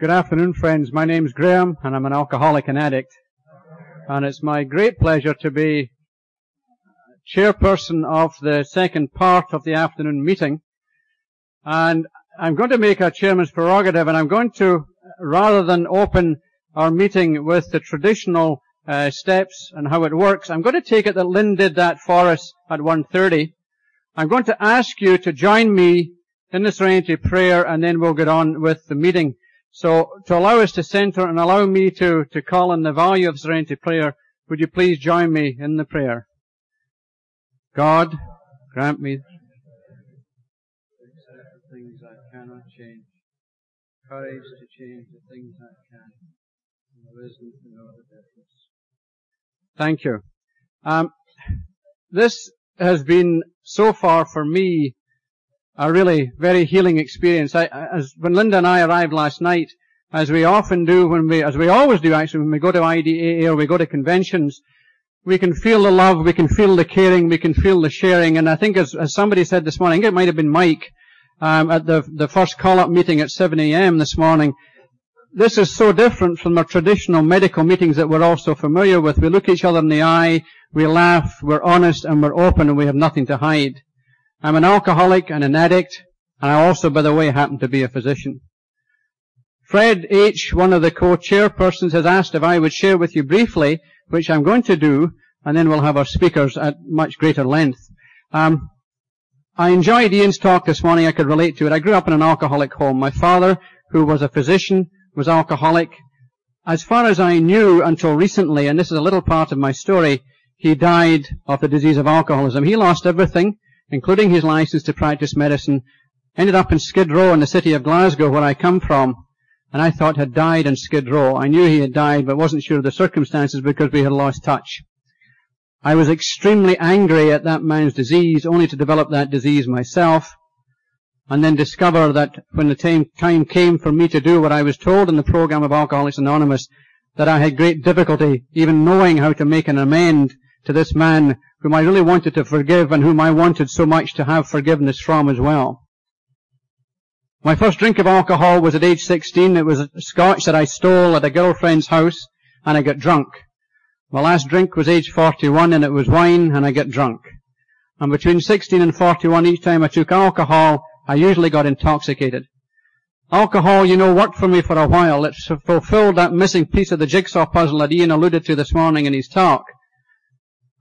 Good afternoon, friends. My name's Graham, and I'm an alcoholic and addict. And it's my great pleasure to be chairperson of the second part of the afternoon meeting. And I'm going to make a chairman's prerogative, and I'm going to, rather than open our meeting with the traditional uh, steps and how it works, I'm going to take it that Lynn did that for us at 1.30. I'm going to ask you to join me in the serenity prayer, and then we'll get on with the meeting. So to allow us to center and allow me to, to call on the value of serenity prayer, would you please join me in the prayer? God, grant me things I cannot change, courage to change the things I can, and wisdom to know the difference. Thank you. Um, this has been so far for me a really very healing experience. I, as when Linda and I arrived last night, as we often do when we, as we always do actually when we go to IDAA or we go to conventions, we can feel the love, we can feel the caring, we can feel the sharing, and I think as, as somebody said this morning, it might have been Mike, um, at the, the first call-up meeting at 7 a.m. this morning, this is so different from our traditional medical meetings that we're all so familiar with. We look each other in the eye, we laugh, we're honest, and we're open, and we have nothing to hide. I'm an alcoholic and an addict, and I also, by the way, happen to be a physician. Fred H., one of the co-chairpersons, has asked if I would share with you briefly, which I'm going to do, and then we'll have our speakers at much greater length. Um, I enjoyed Ian's talk this morning. I could relate to it. I grew up in an alcoholic home. My father, who was a physician, was alcoholic. As far as I knew until recently, and this is a little part of my story, he died of the disease of alcoholism. He lost everything including his license to practice medicine, ended up in Skid Row in the city of Glasgow where I come from, and I thought had died in Skid Row. I knew he had died, but wasn't sure of the circumstances because we had lost touch. I was extremely angry at that man's disease, only to develop that disease myself, and then discover that when the time, came for me to do what I was told in the program of Alcoholics Anonymous, that I had great difficulty even knowing how to make an amend to this man whom I really wanted to forgive and whom I wanted so much to have forgiveness from as well. My first drink of alcohol was at age 16. It was scotch that I stole at a girlfriend's house and I got drunk. My last drink was age 41 and it was wine and I got drunk. And between 16 and 41, each time I took alcohol, I usually got intoxicated. Alcohol, you know, worked for me for a while. It fulfilled that missing piece of the jigsaw puzzle that Ian alluded to this morning in his talk.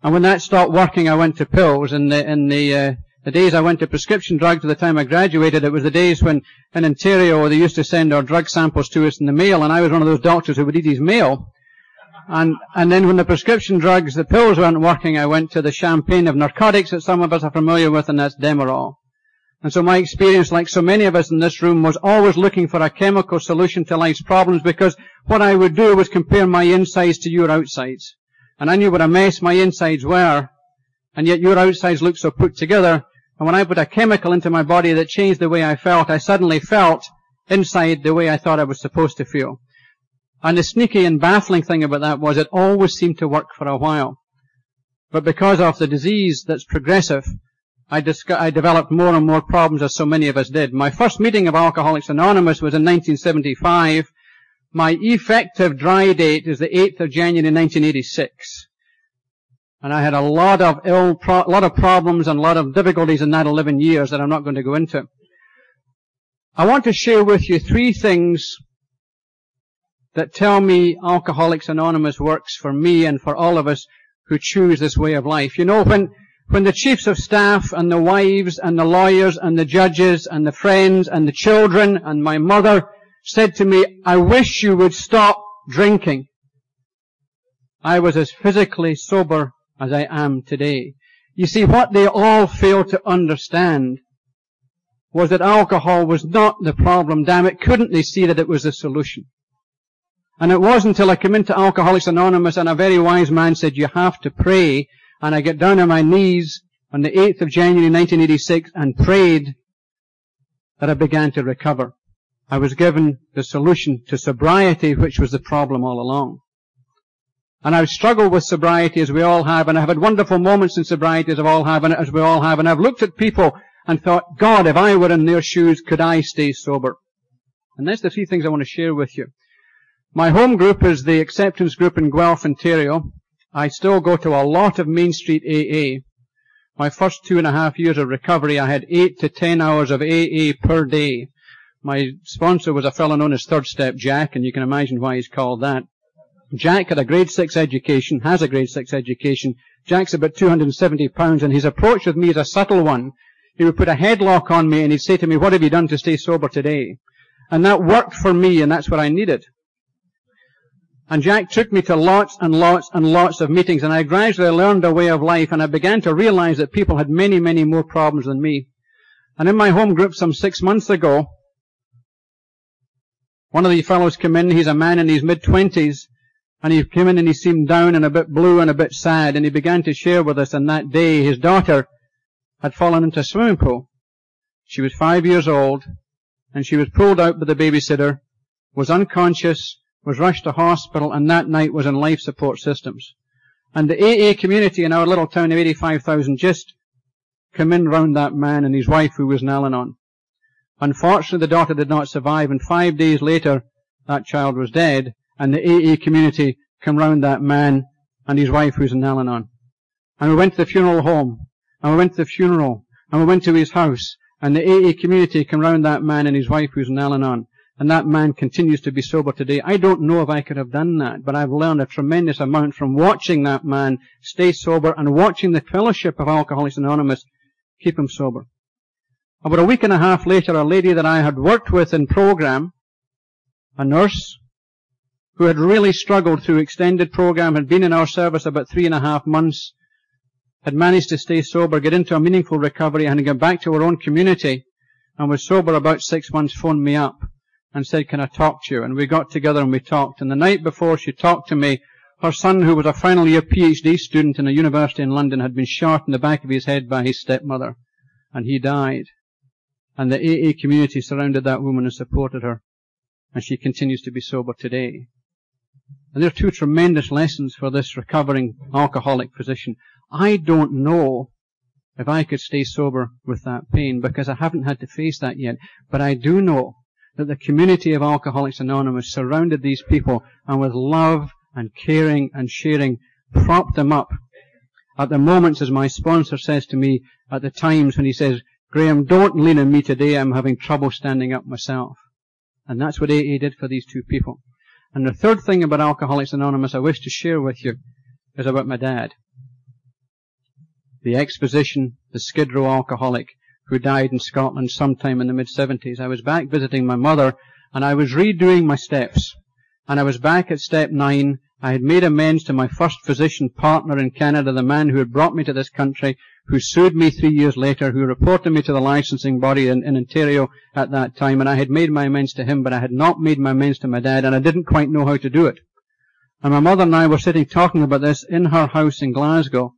And when that stopped working, I went to pills. In the, in the, uh, the days I went to prescription drugs at the time I graduated, it was the days when in Ontario they used to send our drug samples to us in the mail, and I was one of those doctors who would eat his mail. And, and then when the prescription drugs, the pills weren't working, I went to the champagne of narcotics that some of us are familiar with, and that's Demerol. And so my experience, like so many of us in this room, was always looking for a chemical solution to life's problems because what I would do was compare my insides to your outsides and I knew what a mess my insides were, and yet your outsides looked so put together, and when I put a chemical into my body that changed the way I felt, I suddenly felt inside the way I thought I was supposed to feel. And the sneaky and baffling thing about that was it always seemed to work for a while. But because of the disease that's progressive, I, I, developed more and more problems as so many of us did. My first meeting of Alcoholics Anonymous was in 1975, my effective dry date is the 8th of January 1986. And I had a lot of ill, pro- lot of problems and a lot of difficulties in that 11 years that I'm not going to go into. I want to share with you three things that tell me Alcoholics Anonymous works for me and for all of us who choose this way of life. You know, when, when the chiefs of staff and the wives and the lawyers and the judges and the friends and the children and my mother said to me, I wish you would stop drinking. I was as physically sober as I am today. You see, what they all failed to understand was that alcohol was not the problem. Damn it, couldn't they see that it was the solution? And it wasn't until I came into Alcoholics Anonymous and a very wise man said, you have to pray. And I got down on my knees on the 8th of January 1986 and prayed that I began to recover. I was given the solution to sobriety, which was the problem all along. And I've struggled with sobriety as we all have, and I've had wonderful moments in sobriety as we all have, and as we all have, and I've looked at people and thought, God, if I were in their shoes, could I stay sober? And that's the three things I want to share with you. My home group is the acceptance group in Guelph, Ontario. I still go to a lot of Main Street AA. My first two and a half years of recovery, I had eight to ten hours of AA per day. My sponsor was a fellow known as Third Step Jack, and you can imagine why he's called that. Jack had a grade six education, has a grade six education. Jack's about 270 pounds, and his approach with me is a subtle one. He would put a headlock on me and he'd say to me, what have you done to stay sober today? And that worked for me, and that's what I needed. And Jack took me to lots and lots and lots of meetings, and I gradually learned a way of life, and I began to realize that people had many, many more problems than me. And in my home group some six months ago, one of the fellows came in, he's a man in his mid-twenties, and he came in and he seemed down and a bit blue and a bit sad, and he began to share with us, and that day his daughter had fallen into a swimming pool. She was five years old, and she was pulled out by the babysitter, was unconscious, was rushed to hospital, and that night was in life support systems. And the AA community in our little town of 85,000 just came in round that man and his wife who was in Al-Anon. Unfortunately, the daughter did not survive, and five days later, that child was dead, and the AA community came round that man and his wife who's in Al-Anon. And we went to the funeral home, and we went to the funeral, and we went to his house, and the AA community came round that man and his wife who's in Al-Anon and that man continues to be sober today. I don't know if I could have done that, but I've learned a tremendous amount from watching that man stay sober and watching the fellowship of Alcoholics Anonymous keep him sober. About a week and a half later, a lady that I had worked with in program, a nurse, who had really struggled through extended program, had been in our service about three and a half months, had managed to stay sober, get into a meaningful recovery, and get back to her own community, and was sober about six months, phoned me up and said, can I talk to you? And we got together and we talked. And the night before she talked to me, her son, who was a final year PhD student in a university in London, had been shot in the back of his head by his stepmother. And he died. And the AA community surrounded that woman and supported her. And she continues to be sober today. And there are two tremendous lessons for this recovering alcoholic physician. I don't know if I could stay sober with that pain because I haven't had to face that yet. But I do know that the community of Alcoholics Anonymous surrounded these people and with love and caring and sharing propped them up. At the moments, as my sponsor says to me, at the times when he says, Graham, don't lean on me today, I'm having trouble standing up myself. And that's what AA did for these two people. And the third thing about Alcoholics Anonymous I wish to share with you is about my dad. The exposition, the Skid Row alcoholic who died in Scotland sometime in the mid 70s. I was back visiting my mother and I was redoing my steps. And I was back at step nine. I had made amends to my first physician partner in Canada, the man who had brought me to this country, who sued me three years later, who reported me to the licensing body in, in Ontario at that time, and I had made my amends to him, but I had not made my amends to my dad, and I didn't quite know how to do it. And my mother and I were sitting talking about this in her house in Glasgow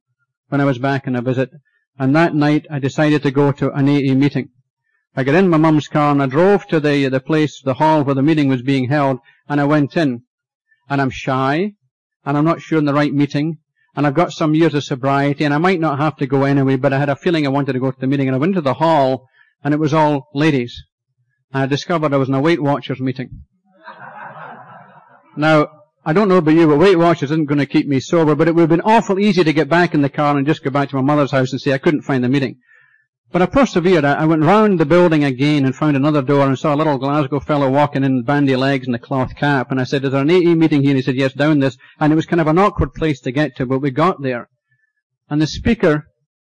when I was back on a visit, and that night I decided to go to an AA meeting. I got in my mum's car and I drove to the, the place, the hall where the meeting was being held, and I went in. And I'm shy, and I'm not sure in the right meeting, and I've got some years of sobriety, and I might not have to go anyway, but I had a feeling I wanted to go to the meeting, and I went to the hall, and it was all ladies. And I discovered I was in a Weight Watchers meeting. Now, I don't know about you, but Weight Watchers isn't going to keep me sober, but it would have been awful easy to get back in the car and just go back to my mother's house and say I couldn't find the meeting. But I persevered. I went round the building again and found another door and saw a little Glasgow fellow walking in bandy legs and a cloth cap. And I said, is there an AA meeting here? And he said, yes, down this. And it was kind of an awkward place to get to, but we got there. And the speaker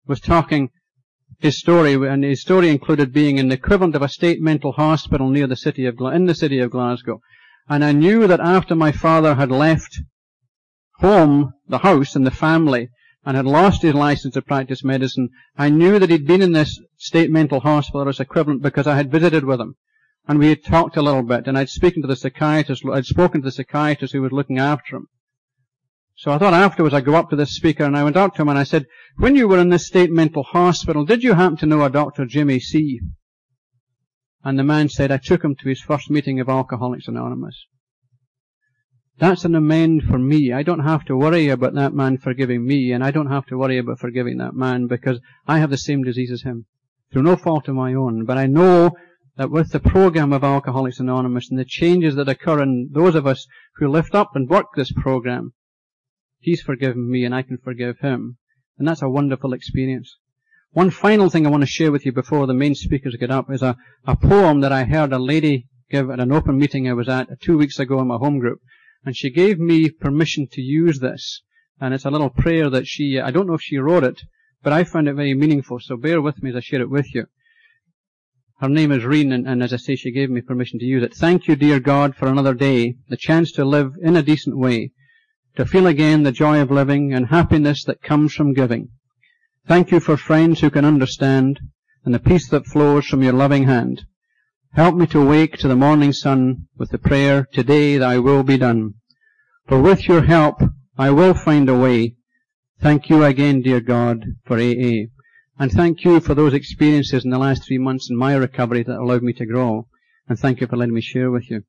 was talking his story, and his story included being in the equivalent of a state mental hospital near the city of, in the city of Glasgow. And I knew that after my father had left home, the house and the family, and had lost his license to practice medicine, I knew that he'd been in this state mental hospital or its equivalent because I had visited with him. And we had talked a little bit, and I'd spoken to the psychiatrist, I'd spoken to the psychiatrist who was looking after him. So I thought afterwards I'd go up to this speaker and I went up to him and I said, when you were in this state mental hospital, did you happen to know a Dr. Jimmy C? And the man said, I took him to his first meeting of Alcoholics Anonymous. That's an amend for me. I don't have to worry about that man forgiving me, and I don't have to worry about forgiving that man because I have the same disease as him. Through no fault of my own. But I know that with the program of Alcoholics Anonymous and the changes that occur in those of us who lift up and work this program, he's forgiven me and I can forgive him. And that's a wonderful experience. One final thing I want to share with you before the main speakers get up is a, a poem that I heard a lady give at an open meeting I was at two weeks ago in my home group. And she gave me permission to use this. And it's a little prayer that she, I don't know if she wrote it, but I found it very meaningful, so bear with me as I share it with you. Her name is Reen, and, and, as I say, she gave me permission to use it. Thank you, dear God, for another day, the chance to live in a decent way, to feel again the joy of living and happiness that comes from giving. Thank you for friends who can understand, and the peace that flows from your loving hand. Help me to wake to the morning sun with the prayer, Today thy will be done. For with your help, I will find a way. Thank you again, dear God, for AA. And thank you for those experiences in the last three months in my recovery that allowed me to grow. And thank you for letting me share with you.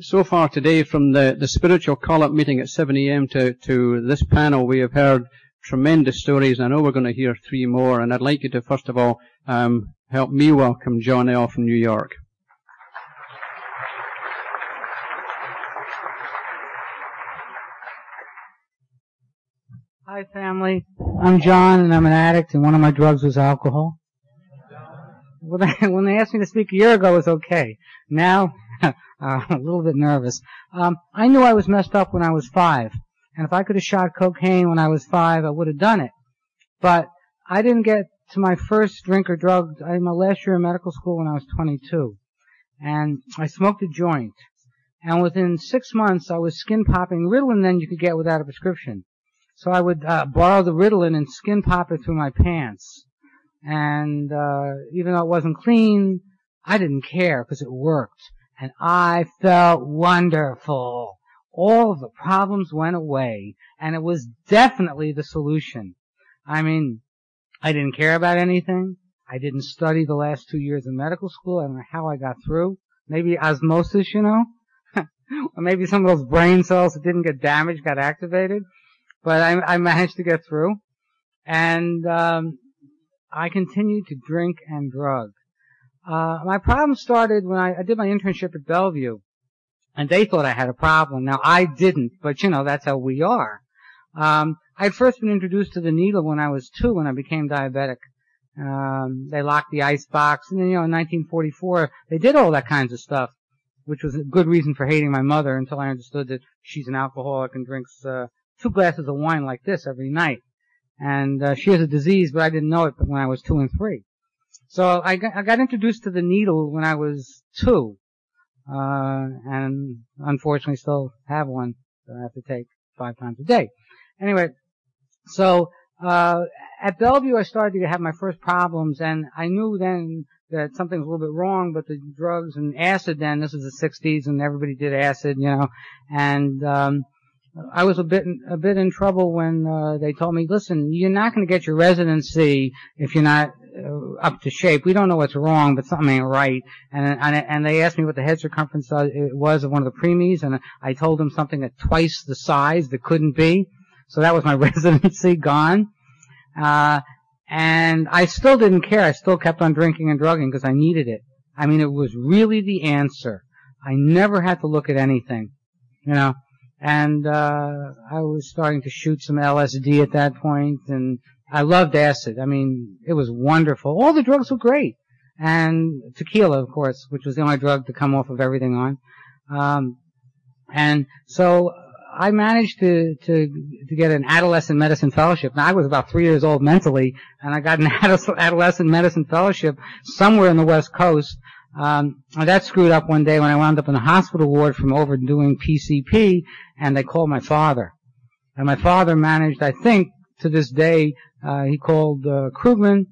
So far today, from the, the spiritual call-up meeting at 7 a.m. to, to this panel, we have heard tremendous stories. I know we're going to hear three more, and I'd like you to first of all um, help me welcome John L. from New York. Hi, family. I'm John, and I'm an addict, and one of my drugs was alcohol. When they, when they asked me to speak a year ago, it was okay. Now, uh, a little bit nervous. Um, I knew I was messed up when I was five, and if I could have shot cocaine when I was five, I would have done it. But I didn't get to my first drink or drug. I my last year in medical school when I was 22, and I smoked a joint. And within six months, I was skin popping Ritalin. Then you could get without a prescription. So I would uh, borrow the Ritalin and skin pop it through my pants. And uh, even though it wasn't clean, I didn't care because it worked. And I felt wonderful. All of the problems went away. And it was definitely the solution. I mean, I didn't care about anything. I didn't study the last two years of medical school. I don't know how I got through. Maybe osmosis, you know? or maybe some of those brain cells that didn't get damaged got activated but I, I managed to get through, and um, I continued to drink and drug. Uh, my problem started when I, I did my internship at Bellevue, and they thought I had a problem. Now I didn't, but you know that's how we are. Um, I had first been introduced to the needle when I was two, when I became diabetic. Um, they locked the ice box, and then you know in 1944 they did all that kinds of stuff, which was a good reason for hating my mother until I understood that she's an alcoholic and drinks uh, two glasses of wine like this every night. And uh, she has a disease, but I didn't know it when I was two and three. So I got, I got introduced to the needle when I was two, uh, and unfortunately still have one that I have to take five times a day. Anyway, so uh, at Bellevue I started to have my first problems, and I knew then that something was a little bit wrong, but the drugs and acid then, this was the 60s, and everybody did acid, you know, and um, I was a bit a bit in trouble when uh, they told me, "Listen, you're not going to get your residency if you're not up to shape. We don't know what's wrong, but something ain't right." And and, and they asked me what the head circumference was of one of the preemies, and I told them something at twice the size that couldn't be. So that was my residency gone. Uh, and I still didn't care. I still kept on drinking and drugging because I needed it. I mean, it was really the answer. I never had to look at anything, you know and uh, I was starting to shoot some LSD at that point, and I loved acid. I mean, it was wonderful. All the drugs were great, and tequila, of course, which was the only drug to come off of everything on. Um, and so I managed to, to to get an adolescent medicine fellowship. Now I was about three years old mentally, and I got an adolescent medicine fellowship somewhere in the West Coast um, that screwed up one day when I wound up in the hospital ward from overdoing PCP, and they called my father. And my father managed, I think, to this day, he called uh, Krugman,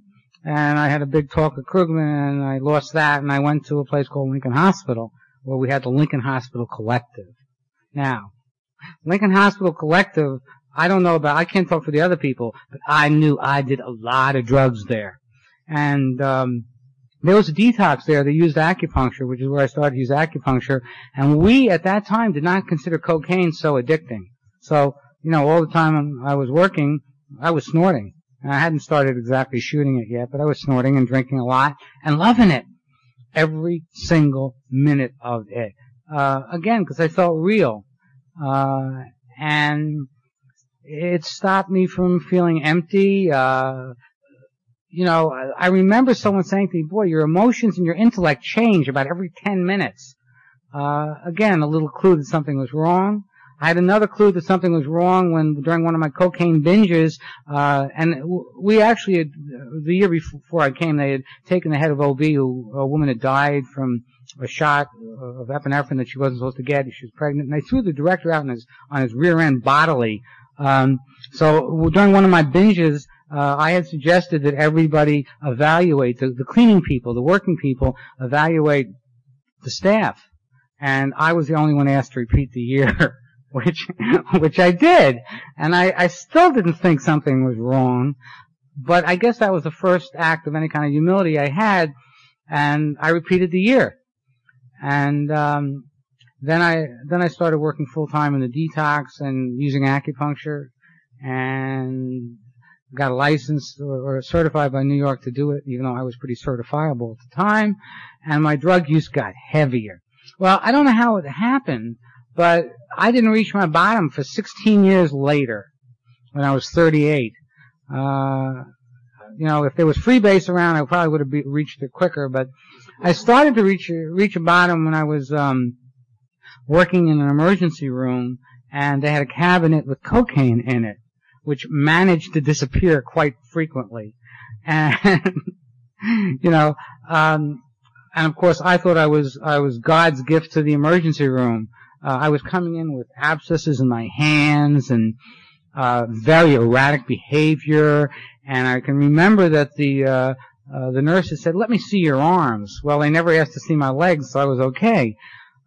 and I had a big talk with Krugman, and I lost that, and I went to a place called Lincoln Hospital, where we had the Lincoln Hospital Collective. Now, Lincoln Hospital Collective, I don't know about, I can't talk for the other people, but I knew I did a lot of drugs there. And, um, there was a detox there that used acupuncture, which is where I started to use acupuncture. And we, at that time, did not consider cocaine so addicting. So you know, all the time I was working, I was snorting. And I hadn't started exactly shooting it yet, but I was snorting and drinking a lot and loving it. Every single minute of it. Uh, again, because I felt real. Uh, and it stopped me from feeling empty. Uh, you know, I remember someone saying to me, boy, your emotions and your intellect change about every 10 minutes. Uh, again, a little clue that something was wrong. I had another clue that something was wrong when during one of my cocaine binges, uh, and we actually had, the year before I came, they had taken the head of OB, who a woman had died from a shot of epinephrine that she wasn't supposed to get. She was pregnant, and they threw the director out on his on his rear end bodily. Um, so during one of my binges, uh, I had suggested that everybody evaluate the, the cleaning people, the working people, evaluate the staff, and I was the only one asked to repeat the year. which which I did, and I, I still didn't think something was wrong, but I guess that was the first act of any kind of humility I had, and I repeated the year, and um, then I then I started working full time in the detox and using acupuncture, and got a license or, or certified by New York to do it, even though I was pretty certifiable at the time, and my drug use got heavier. Well, I don't know how it happened. But I didn't reach my bottom for 16 years later, when I was 38. Uh, you know, if there was freebase around, I probably would have be, reached it quicker. But I started to reach reach a bottom when I was um, working in an emergency room, and they had a cabinet with cocaine in it, which managed to disappear quite frequently. And you know, um, and of course, I thought I was I was God's gift to the emergency room. Uh, I was coming in with abscesses in my hands and uh, very erratic behavior, and I can remember that the uh, uh, the nurses said, "Let me see your arms." Well, they never asked to see my legs, so I was okay.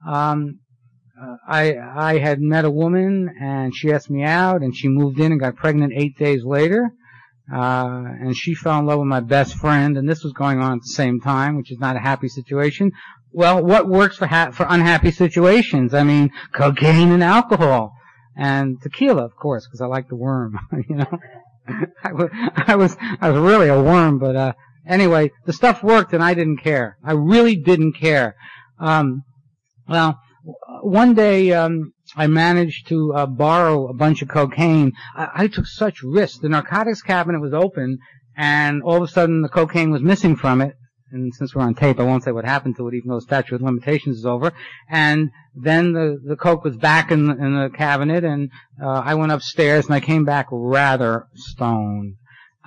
Um, uh, I I had met a woman, and she asked me out, and she moved in and got pregnant eight days later. Uh, and she fell in love with my best friend, and this was going on at the same time, which is not a happy situation. Well, what works for ha- for unhappy situations? I mean, cocaine and alcohol, and tequila, of course, because I like the worm. you know, I was, I was I was really a worm, but uh, anyway, the stuff worked, and I didn't care. I really didn't care. Um, well, one day um, I managed to uh, borrow a bunch of cocaine. I, I took such risks. The narcotics cabinet was open, and all of a sudden the cocaine was missing from it. And since we're on tape, I won't say what happened to it, even though the statute of limitations is over. And then the the coke was back in the, in the cabinet, and uh, I went upstairs, and I came back rather stoned.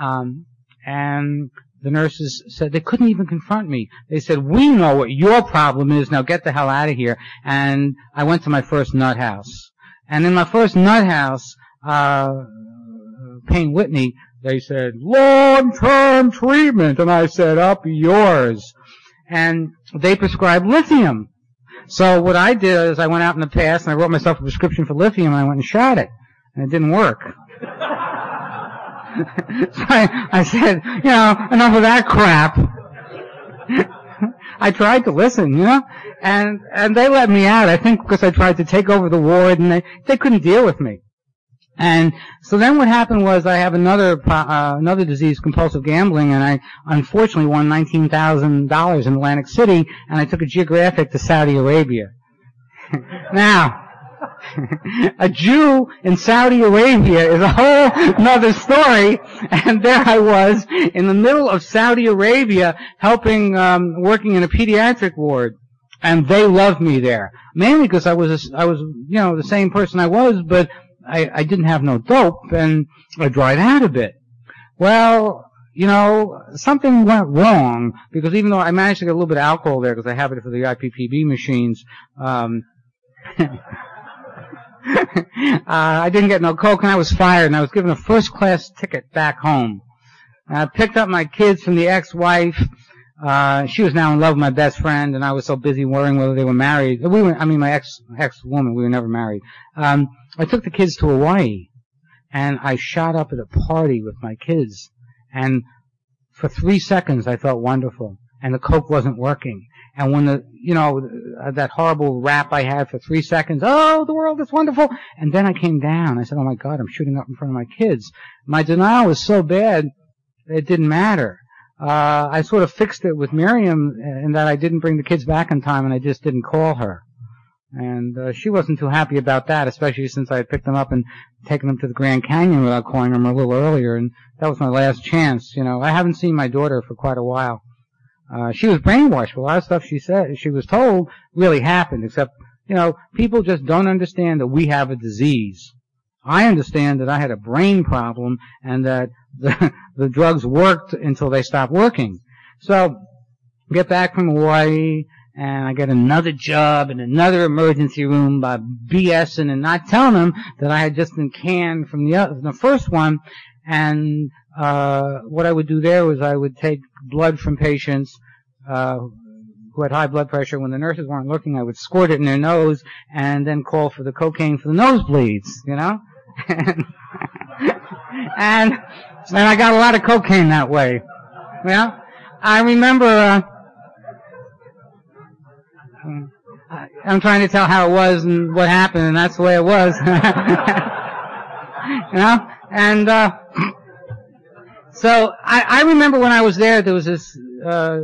Um, and the nurses said they couldn't even confront me. They said, "We know what your problem is. Now get the hell out of here." And I went to my first nut house. And in my first nut house, uh, Payne Whitney, they said, "Long-term treatment," and I said, "Up yours." And they prescribed lithium. So what I did is I went out in the past and I wrote myself a prescription for lithium and I went and shot it. And it didn't work. so I, I said, you know, enough of that crap. I tried to listen, you know, and and they let me out. I think because I tried to take over the ward, and they they couldn't deal with me. And so then what happened was I have another uh, another disease, compulsive gambling, and I unfortunately won nineteen thousand dollars in Atlantic City, and I took a geographic to Saudi Arabia. now a Jew in Saudi Arabia is a whole another story. And there I was in the middle of Saudi Arabia helping, um, working in a pediatric ward. And they loved me there. Mainly because I was, a, I was, you know, the same person I was, but I, I didn't have no dope and I dried out a bit. Well, you know, something went wrong because even though I managed to get a little bit of alcohol there because I have it for the IPPB machines, um, uh, I didn't get no coke and I was fired and I was given a first class ticket back home. I picked up my kids from the ex-wife. Uh, she was now in love with my best friend and I was so busy worrying whether they were married. We were, I mean my ex, ex-woman, we were never married. Um, I took the kids to Hawaii and I shot up at a party with my kids and for three seconds I felt wonderful and the coke wasn't working And when the, you know, that horrible rap I had for three seconds, oh, the world is wonderful. And then I came down. I said, oh my God, I'm shooting up in front of my kids. My denial was so bad, it didn't matter. Uh, I sort of fixed it with Miriam in that I didn't bring the kids back in time and I just didn't call her. And uh, she wasn't too happy about that, especially since I had picked them up and taken them to the Grand Canyon without calling them a little earlier, and that was my last chance. You know, I haven't seen my daughter for quite a while. Uh, she was brainwashed. A lot of stuff she said, she was told, really happened. Except, you know, people just don't understand that we have a disease. I understand that I had a brain problem and that the, the drugs worked until they stopped working. So, get back from Hawaii, and I get another job in another emergency room by BSing and not telling them that I had just been canned from the other, the first one. And uh, what I would do there was I would take blood from patients uh, who had high blood pressure. When the nurses weren't looking, I would squirt it in their nose and then call for the cocaine for the nosebleeds. You know, and and, I got a lot of cocaine that way. Yeah, I remember. Uh, I'm trying to tell how it was and what happened, and that's the way it was. you know, and uh, so I, I remember when I was there, there was this uh,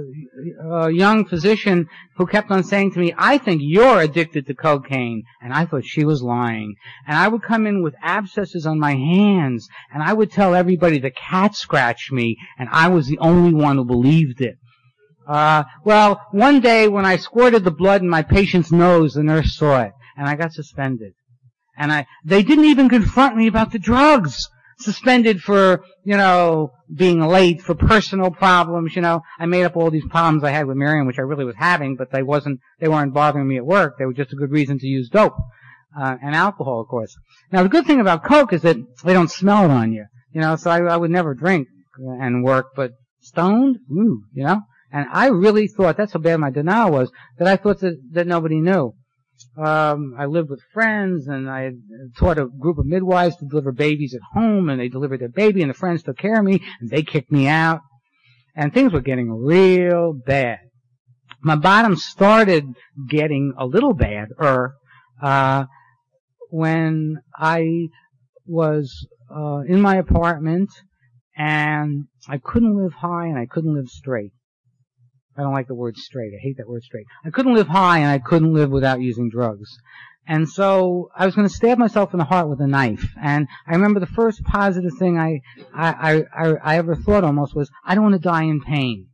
uh, young physician who kept on saying to me, "I think you're addicted to cocaine," and I thought she was lying. And I would come in with abscesses on my hands, and I would tell everybody the cat scratched me, and I was the only one who believed it. Uh, well, one day when I squirted the blood in my patient's nose, the nurse saw it, and I got suspended. And I, they didn't even confront me about the drugs. Suspended for, you know, being late, for personal problems, you know. I made up all these problems I had with Miriam, which I really was having, but they wasn't, they weren't bothering me at work. They were just a good reason to use dope. Uh, and alcohol, of course. Now, the good thing about Coke is that they don't smell it on you. You know, so I, I would never drink and work, but stoned? Ooh, you know? And I really thought, that's how bad my denial was, that I thought that, that nobody knew. Um, I lived with friends and I taught a group of midwives to deliver babies at home and they delivered their baby and the friends took care of me and they kicked me out. And things were getting real bad. My bottom started getting a little bad, er, uh, when I was, uh, in my apartment and I couldn't live high and I couldn't live straight. I don't like the word straight. I hate that word straight. I couldn't live high and I couldn't live without using drugs. And so I was going to stab myself in the heart with a knife. And I remember the first positive thing I, I, I, I ever thought almost was, I don't want to die in pain.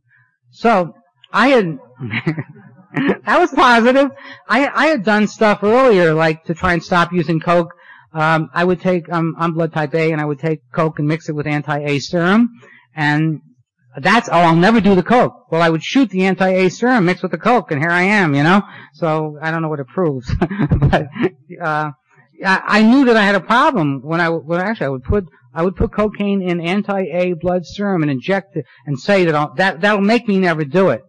So I had, that was positive. I, I had done stuff earlier, like to try and stop using coke. Um, I would take, um, I'm blood type A, and I would take coke and mix it with anti-A serum, and that's, oh, I'll never do the coke. Well, I would shoot the anti-A serum mixed with the coke, and here I am, you know? So, I don't know what it proves. but, uh, I knew that I had a problem when I, when actually, I would put, I would put cocaine in anti-A blood serum and inject it and say that I'll, that, that'll make me never do it.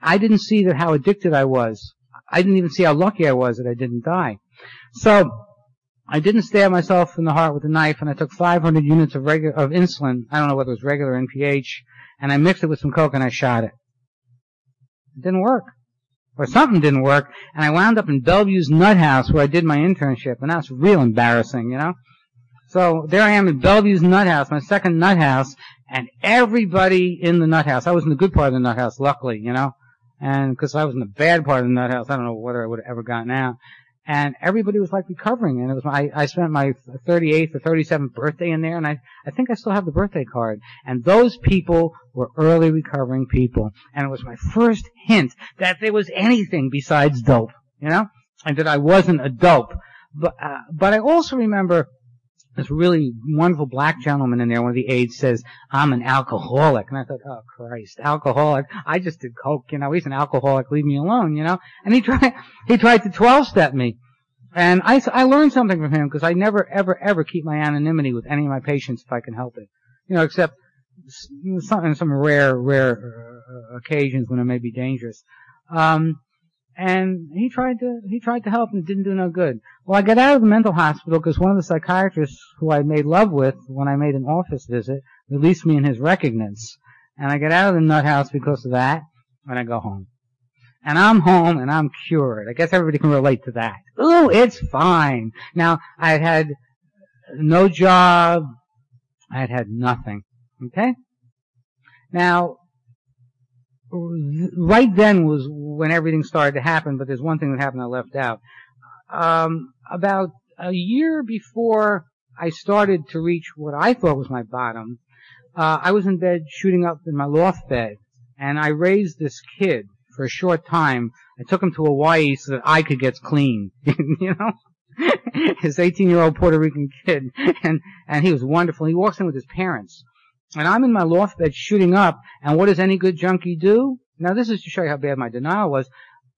I didn't see that how addicted I was. I didn't even see how lucky I was that I didn't die. So, I didn't stab myself in the heart with a knife, and I took 500 units of regular of insulin. I don't know whether it was regular NPH, and I mixed it with some coke and I shot it. It didn't work. Or something didn't work, and I wound up in Bellevue's nut house where I did my internship, and that's real embarrassing, you know? So there I am in Bellevue's nut house, my second nut house, and everybody in the nut house, I was in the good part of the nut house, luckily, you know? And because I was in the bad part of the nut house, I don't know whether I would have ever gotten out and everybody was like recovering. And it was my, I spent my 38th or 37th birthday in there, and I, I think I still have the birthday card. And those people were early recovering people, and it was my first hint that there was anything besides dope, you know, and that I wasn't a dope. But, uh, but I also remember this really wonderful black gentleman in there, one of the aides says, I'm an alcoholic. And I thought, oh Christ, alcoholic. I just did coke, you know, he's an alcoholic, leave me alone, you know. And he tried, he tried to 12 step me. And I, I learned something from him because I never, ever, ever keep my anonymity with any of my patients if I can help it. You know, except some, in some rare, rare uh, occasions when it may be dangerous. Um, and he tried to he tried to help and didn't do no good. Well, I got out of the mental hospital because one of the psychiatrists who I made love with when I made an office visit released me in his recognize, and I got out of the nut house because of that, and I go home. and I'm home and I'm cured. I guess everybody can relate to that. Ooh, it's fine. Now, I had had no job. I had had nothing. Okay? Now, right then was when everything started to happen, but there's one thing that happened I left out. Um, about a year before I started to reach what I thought was my bottom, uh, I was in bed shooting up in my loft bed, and I raised this kid for a short time. I took him to Hawaii so that I could get clean, you know? his 18 year old Puerto Rican kid, and, and he was wonderful. He walks in with his parents. And I'm in my loft bed shooting up, and what does any good junkie do? Now this is to show you how bad my denial was.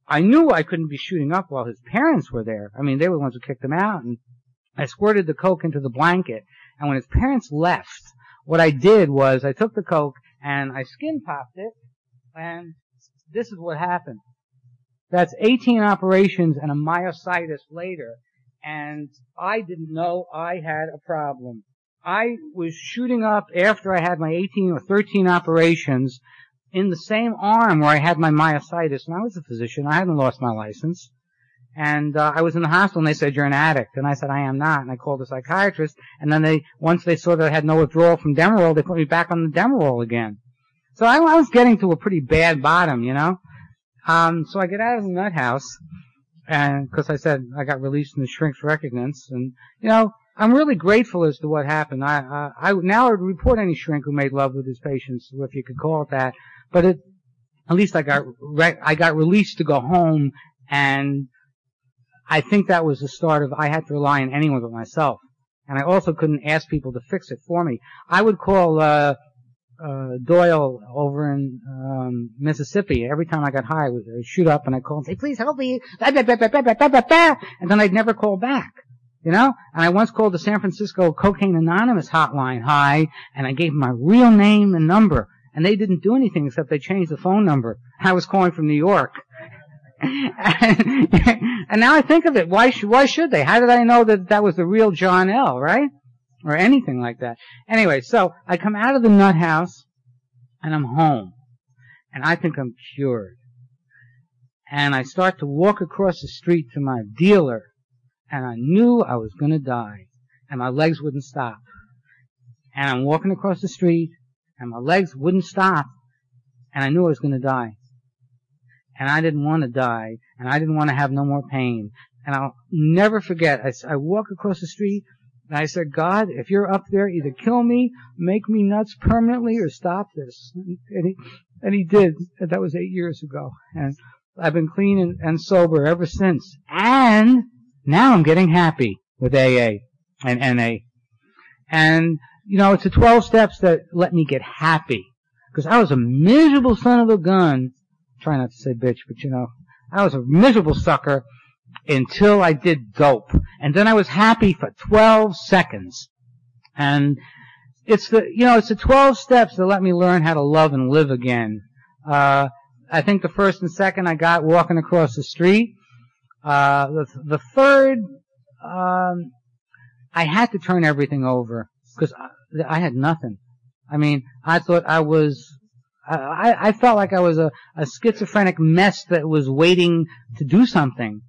I knew I couldn't be shooting up while his parents were there. I mean, they were the ones who kicked him out, and I squirted the coke into the blanket. And when his parents left, what I did was I took the coke and I skin popped it, and this is what happened. That's 18 operations and a myositis later, and I didn't know I had a problem. I was shooting up after I had my 18 or 13 operations in the same arm where I had my myositis, and I was a physician. I hadn't lost my license. And uh, I was in the hospital, and they said you're an addict, and I said I am not. And I called a psychiatrist, and then they once they saw that I had no withdrawal from Demerol, they put me back on the Demerol again. So I, I was getting to a pretty bad bottom, you know. Um, so I get out of the nut house, and because I said I got released in the shrink's recognize, and you know I'm really grateful as to what happened. I, uh, I now I would report any shrink who made love with his patients, if you could call it that. But it, at least I got re- I got released to go home, and I think that was the start of I had to rely on anyone but myself, and I also couldn't ask people to fix it for me. I would call uh, uh, Doyle over in um, Mississippi. Every time I got high, I would shoot up and I'd call and say, "Please help me," and then I'd never call back. You know? And I once called the San Francisco Cocaine Anonymous hotline high, and I gave my real name and number. And they didn't do anything except they changed the phone number. I was calling from New York. and, and now I think of it, why, sh- why should they? How did I know that that was the real John L., right? Or anything like that. Anyway, so I come out of the nut house, and I'm home. And I think I'm cured. And I start to walk across the street to my dealer, and I knew I was going to die, and my legs wouldn't stop. And I'm walking across the street, and my legs wouldn't stop, and I knew I was going to die. And I didn't want to die, and I didn't want to have no more pain. And I'll never forget, I, I walk across the street, and I said, God, if you're up there, either kill me, make me nuts permanently, or stop this. And he, and he did. That was eight years ago. And I've been clean and, and sober ever since. And now I'm getting happy with AA and NA. And, you know, it's the 12 steps that let me get happy. Because I was a miserable son of a gun. Try not to say bitch, but you know, I was a miserable sucker until I did dope. And then I was happy for 12 seconds. And it's the, you know, it's the 12 steps that let me learn how to love and live again. Uh, I think the first and second I got walking across the street. Uh, the, the third, um, I had to turn everything over because I, I, had nothing. I mean, I thought I was, I, I felt like I was a, a schizophrenic mess that was waiting to do something.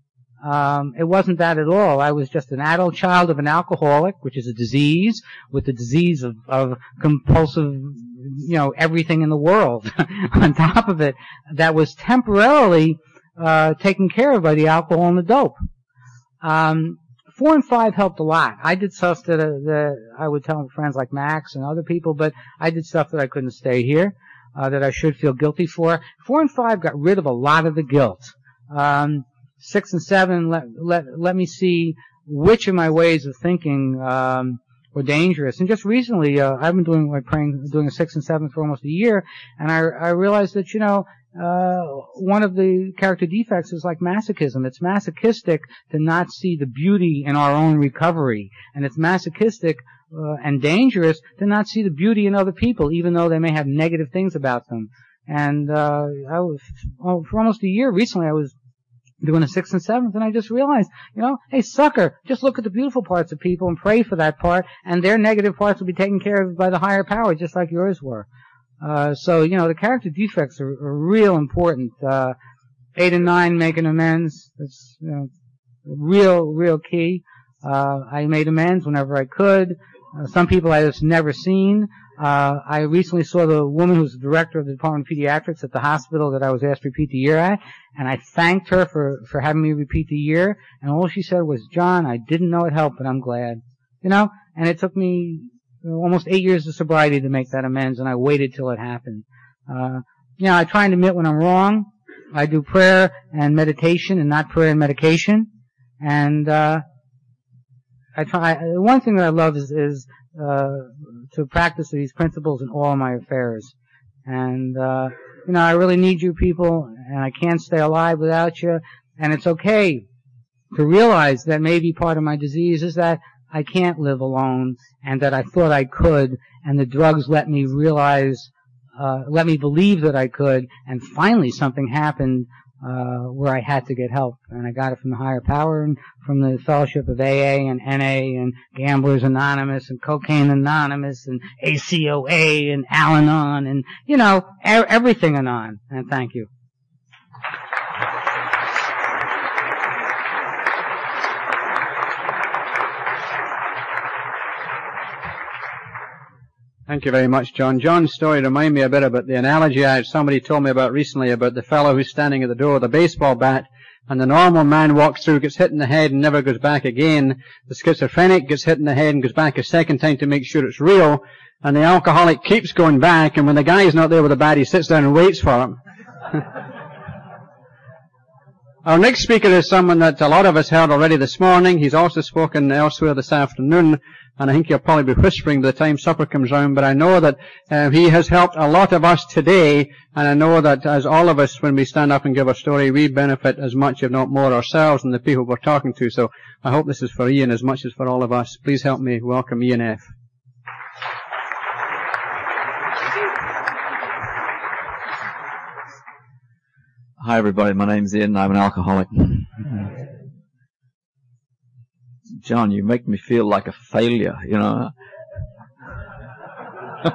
Um, it wasn't that at all. I was just an adult child of an alcoholic, which is a disease, with the disease of, of compulsive, you know, everything in the world on top of it, that was temporarily uh, taken care of by the alcohol and the dope. Um, four and five helped a lot. I did stuff that, uh, that I would tell friends like Max and other people, but I did stuff that I couldn't stay here, uh, that I should feel guilty for. Four and five got rid of a lot of the guilt. Um, six and seven let let let me see which of my ways of thinking um, were dangerous. And just recently, uh, I've been doing my praying, doing a six and seven for almost a year, and I I realized that you know uh, one of the character defects is like masochism. It's masochistic to not see the beauty in our own recovery, and it's masochistic uh, and dangerous to not see the beauty in other people, even though they may have negative things about them. And uh, I was well, for almost a year recently. I was doing a sixth and seventh, and I just realized, you know, hey sucker, just look at the beautiful parts of people and pray for that part, and their negative parts will be taken care of by the higher power, just like yours were. Uh, so, you know, the character defects are, are real important. Uh, eight and nine making amends. That's you know, real, real key. Uh, I made amends whenever I could. Uh, some people I just never seen. Uh, I recently saw the woman who's the director of the Department of Pediatrics at the hospital that I was asked to repeat the year at, and I thanked her for, for having me repeat the year, and all she said was, John, I didn't know it helped, but I'm glad. You know? And it took me almost eight years of sobriety to make that amends, and I waited till it happened. Uh, you know, I try and admit when I'm wrong. I do prayer and meditation and not prayer and medication. And, uh, I try, one thing that I love is, is, uh, to practice these principles in all my affairs. And, uh, you know, I really need you people, and I can't stay alive without you. And it's okay to realize that maybe part of my disease is that I can't live alone, and that I thought I could, and the drugs let me realize, uh, let me believe that I could, and finally something happened uh, where I had to get help, and I got it from the higher power and from the fellowship of AA and NA and Gamblers Anonymous and Cocaine Anonymous and ACOA and Al-Anon and you know everything Anon. And thank you. Thank you very much, John. John's story reminded me a bit about the analogy I had somebody told me about recently about the fellow who's standing at the door with a baseball bat and the normal man walks through, gets hit in the head and never goes back again. The schizophrenic gets hit in the head and goes back a second time to make sure it's real. And the alcoholic keeps going back and when the guy is not there with the bat, he sits down and waits for him. Our next speaker is someone that a lot of us heard already this morning. He's also spoken elsewhere this afternoon and I think he'll probably be whispering by the time supper comes round, but I know that uh, he has helped a lot of us today, and I know that as all of us, when we stand up and give a story, we benefit as much, if not more, ourselves than the people we're talking to. So I hope this is for Ian as much as for all of us. Please help me welcome Ian F. Hi everybody, my name's Ian, I'm an alcoholic. John, you make me feel like a failure, you know.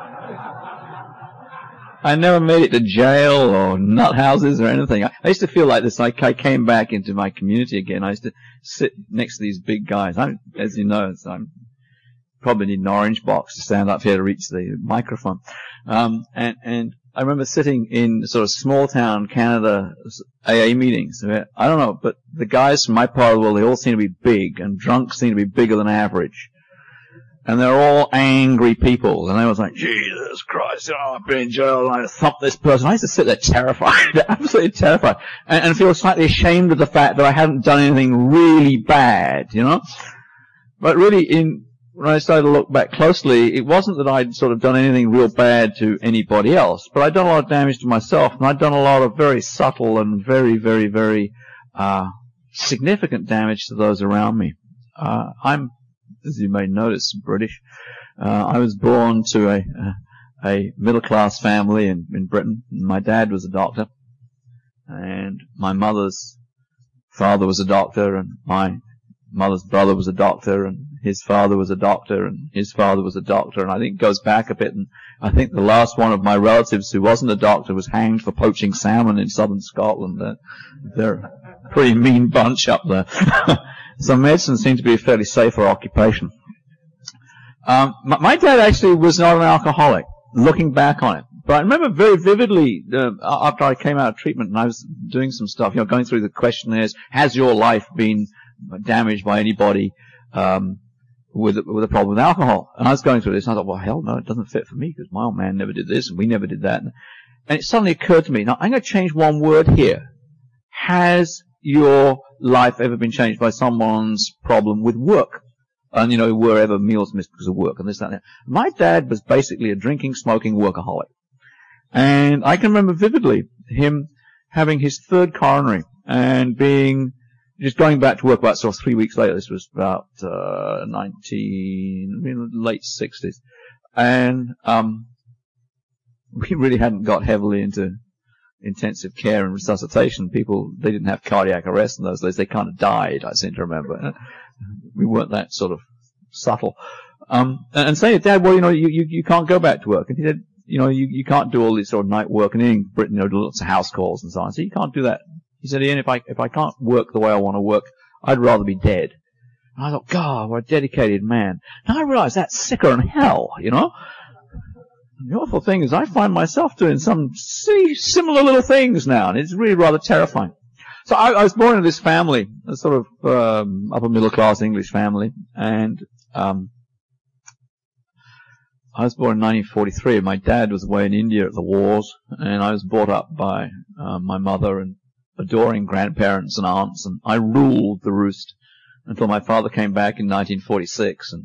I never made it to jail or nut houses or anything. I, I used to feel like this, like I came back into my community again. I used to sit next to these big guys. I'm, as you know, I'm probably need an orange box to stand up here to reach the microphone. Um, and, and I remember sitting in sort of small town Canada AA meetings. I don't know, but the guys from my part of the world, they all seem to be big, and drunk seem to be bigger than average. And they're all angry people. And I was like, Jesus Christ, you know, I've been in jail and I thumped this person. I used to sit there terrified, absolutely terrified, and, and feel slightly ashamed of the fact that I hadn't done anything really bad, you know? But really, in when I started to look back closely, it wasn't that I'd sort of done anything real bad to anybody else, but I'd done a lot of damage to myself, and I'd done a lot of very subtle and very, very, very uh, significant damage to those around me. Uh, I'm, as you may notice, British. Uh, I was born to a, a middle class family in, in Britain. My dad was a doctor, and my mother's father was a doctor, and my mother's brother was a doctor, and his father was a doctor and his father was a doctor and I think it goes back a bit and I think the last one of my relatives who wasn't a doctor was hanged for poaching salmon in southern Scotland. They're a pretty mean bunch up there. so medicine seemed to be a fairly safer occupation. Um, my, my, dad actually was not an alcoholic, looking back on it. But I remember very vividly uh, after I came out of treatment and I was doing some stuff, you know, going through the questionnaires, has your life been damaged by anybody? Um, with with a problem with alcohol. And I was going through this, and I thought, well, hell no, it doesn't fit for me because my old man never did this, and we never did that. And, it suddenly occurred to me, now I'm going to change one word here. Has your life ever been changed by someone's problem with work? And you know, were ever meals missed because of work and this, that, and that. My dad was basically a drinking, smoking workaholic. And I can remember vividly him having his third coronary and being just going back to work about sort of three weeks later, this was about uh, 19, I mean, late 60s. And um, we really hadn't got heavily into intensive care and resuscitation. People, they didn't have cardiac arrest in those days. They kind of died, I seem to remember. We weren't that sort of subtle. Um, and, saying, Dad, well, you know, you, you, you can't go back to work. And he said, you know, you, you can't do all this sort of night work. And in Britain, you know, lots of house calls and so on. So you can't do that He said, Ian, if I, if I can't work the way I want to work, I'd rather be dead. And I thought, God, what a dedicated man. Now I realize that's sicker than hell, you know? The awful thing is I find myself doing some similar little things now, and it's really rather terrifying. So I, I was born in this family, a sort of um, upper middle class English family, and um, I was born in 1943. My dad was away in India at the wars, and I was brought up by uh, my mother and adoring grandparents and aunts, and I ruled the roost until my father came back in 1946, and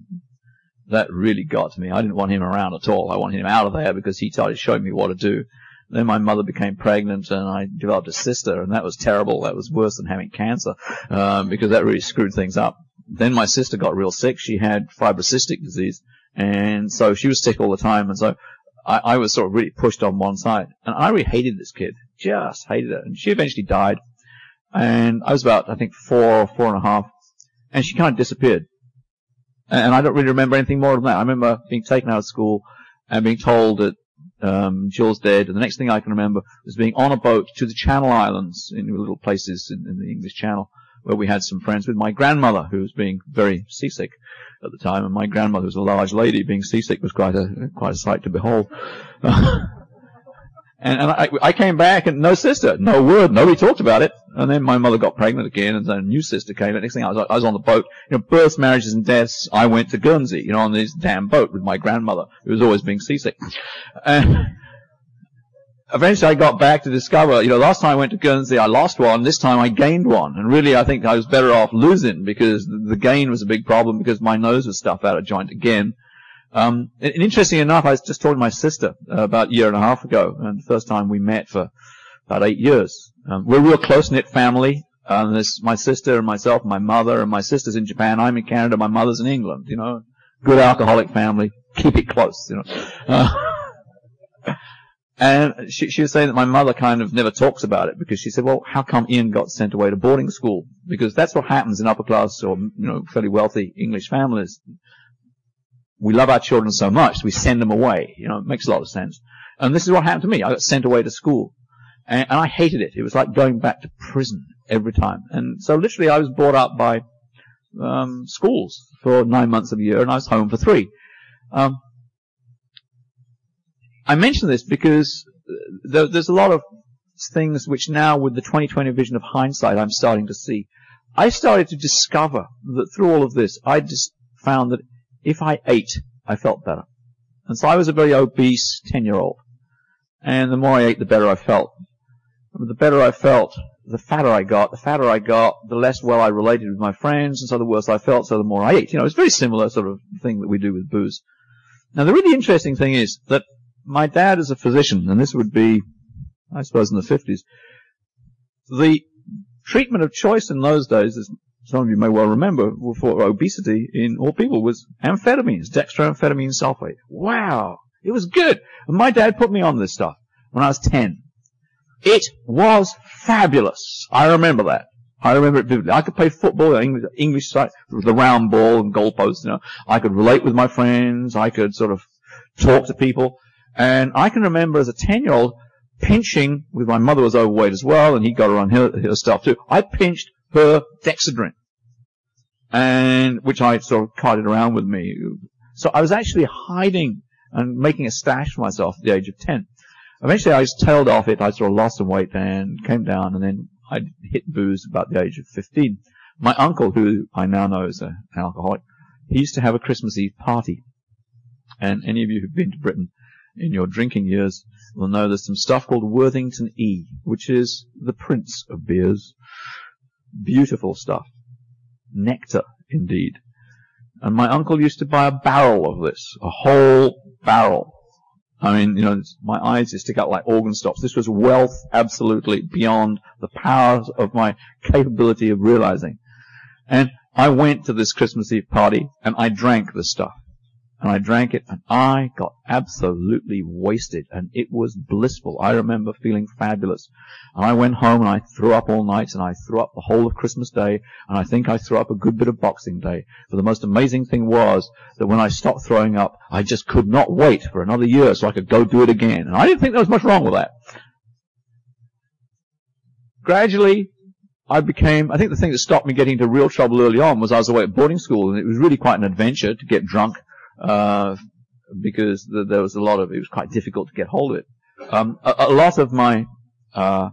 that really got to me. I didn't want him around at all. I wanted him out of there because he started showing me what to do. Then my mother became pregnant and I developed a sister and that was terrible. That was worse than having cancer, um, because that really screwed things up. Then my sister got real sick. She had fibrocystic disease and so she was sick all the time and so I, I was sort of really pushed on one side and I really hated this kid. Just hated it. And she eventually died and I was about, I think, four, or four and a half and she kind of disappeared. And I don't really remember anything more than that. I remember being taken out of school and being told that um, Jill's dead, and the next thing I can remember was being on a boat to the Channel Islands, in little places in, in the English Channel, where we had some friends with my grandmother, who was being very seasick at the time, and my grandmother was a large lady. Being seasick was quite a quite a sight to behold. And, and I, I, came back and no sister, no word, nobody talked about it. And then my mother got pregnant again and then a new sister came. And next thing I was, I was on the boat, you know, births, marriages and deaths. I went to Guernsey, you know, on this damn boat with my grandmother who was always being seasick. And eventually I got back to discover, you know, last time I went to Guernsey, I lost one. This time I gained one. And really I think I was better off losing because the gain was a big problem because my nose was stuffed out of joint again. Um, and, interestingly enough, I was just talking to my sister uh, about a year and a half ago, and the first time we met for about eight years. Um, we're a real close-knit family. Um, there's my sister and myself, and my mother, and my sister's in Japan. I'm in Canada. My mother's in England. You know, good alcoholic family. Keep it close. You know. Uh, and she, she was saying that my mother kind of never talks about it because she said, well, how come Ian got sent away to boarding school? Because that's what happens in upper class or, you know, fairly wealthy English families we love our children so much, we send them away. You know, it makes a lot of sense. And this is what happened to me. I got sent away to school. And, and I hated it. It was like going back to prison every time. And so literally I was brought up by um, schools for nine months of the year, and I was home for three. Um, I mention this because uh, there, there's a lot of things which now, with the 2020 vision of hindsight, I'm starting to see. I started to discover that through all of this, I just found that if I ate, I felt better. And so I was a very obese 10 year old. And the more I ate, the better I felt. The better I felt, the fatter I got. The fatter I got, the less well I related with my friends, and so the worse I felt, so the more I ate. You know, it's a very similar sort of thing that we do with booze. Now, the really interesting thing is that my dad is a physician, and this would be, I suppose, in the 50s. The treatment of choice in those days as some of you may well remember, for obesity in all people was amphetamines, dextroamphetamine sulfate. Wow! It was good. And my dad put me on this stuff when I was 10. It was fabulous. I remember that. I remember it vividly. I could play football, English, English side, the round ball and goalposts, you know. I could relate with my friends. I could sort of talk to people. And I can remember as a 10 year old pinching, with my mother was overweight as well, and he got her on her, her stuff too. I pinched her Dexedrine, and which I sort of carted around with me. So I was actually hiding and making a stash for myself at the age of 10. Eventually I was tailed off it. I sort of lost some weight and came down and then I hit booze about the age of 15. My uncle, who I now know is an alcoholic, he used to have a Christmas Eve party. And any of you who've been to Britain in your drinking years will know there's some stuff called Worthington E, which is the prince of beers. Beautiful stuff. Nectar, indeed. And my uncle used to buy a barrel of this, a whole barrel. I mean, you know, my eyes just stick out like organ stops. This was wealth absolutely beyond the powers of my capability of realizing. And I went to this Christmas Eve party and I drank the stuff and I drank it and I got absolutely wasted and it was blissful. I remember feeling fabulous. And I went home and I threw up all night and I threw up the whole of Christmas Day and I think I threw up a good bit of Boxing Day. But the most amazing thing was that when I stopped throwing up, I just could not wait for another year so I could go do it again. And I didn't think there was much wrong with that. gradually, I became, I think the thing that stopped me getting into real trouble early on was I was away at boarding school and it was really quite an adventure to get drunk, uh, because the, there was a lot of, it was quite difficult to get hold of it. Um, a, a, lot of my, uh,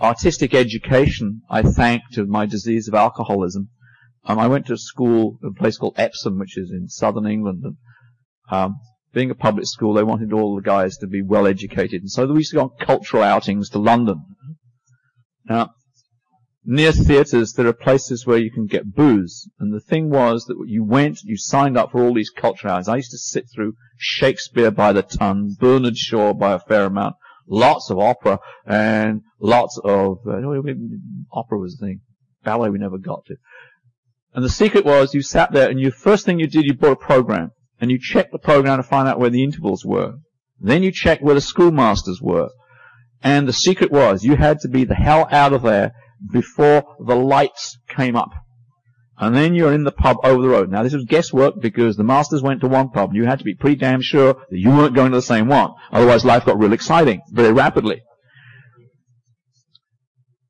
artistic education I thank to my disease of alcoholism. Um, I went to a school, a place called Epsom, which is in southern England, and, um, being a public school, they wanted all the guys to be well educated, and so we used to go on cultural outings to London. Now, near theatres, there are places where you can get booze. And the thing was that you went, you signed up for all these cultural hours. I used to sit through Shakespeare by the ton, Bernard Shaw by a fair amount, lots of opera, and lots of, uh, opera was the thing. Ballet we never got to. And the secret was you sat there and you, first thing you did, you bought a program. And you checked the program to find out where the intervals were. Then you checked where the schoolmasters were. And the secret was you had to be the hell out of there before the lights came up. And then you're in the pub over the road. Now this was guesswork because the masters went to one pub and you had to be pretty damn sure that you weren't going to the same one. Otherwise life got real exciting very rapidly.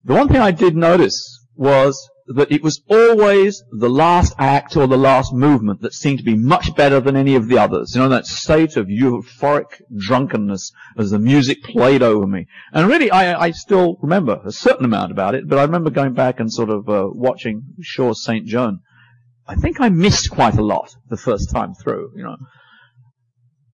The one thing I did notice was that it was always the last act or the last movement that seemed to be much better than any of the others. You know, that state of euphoric drunkenness as the music played over me. And really, I, I still remember a certain amount about it, but I remember going back and sort of uh, watching Shaw's St. Joan. I think I missed quite a lot the first time through, you know.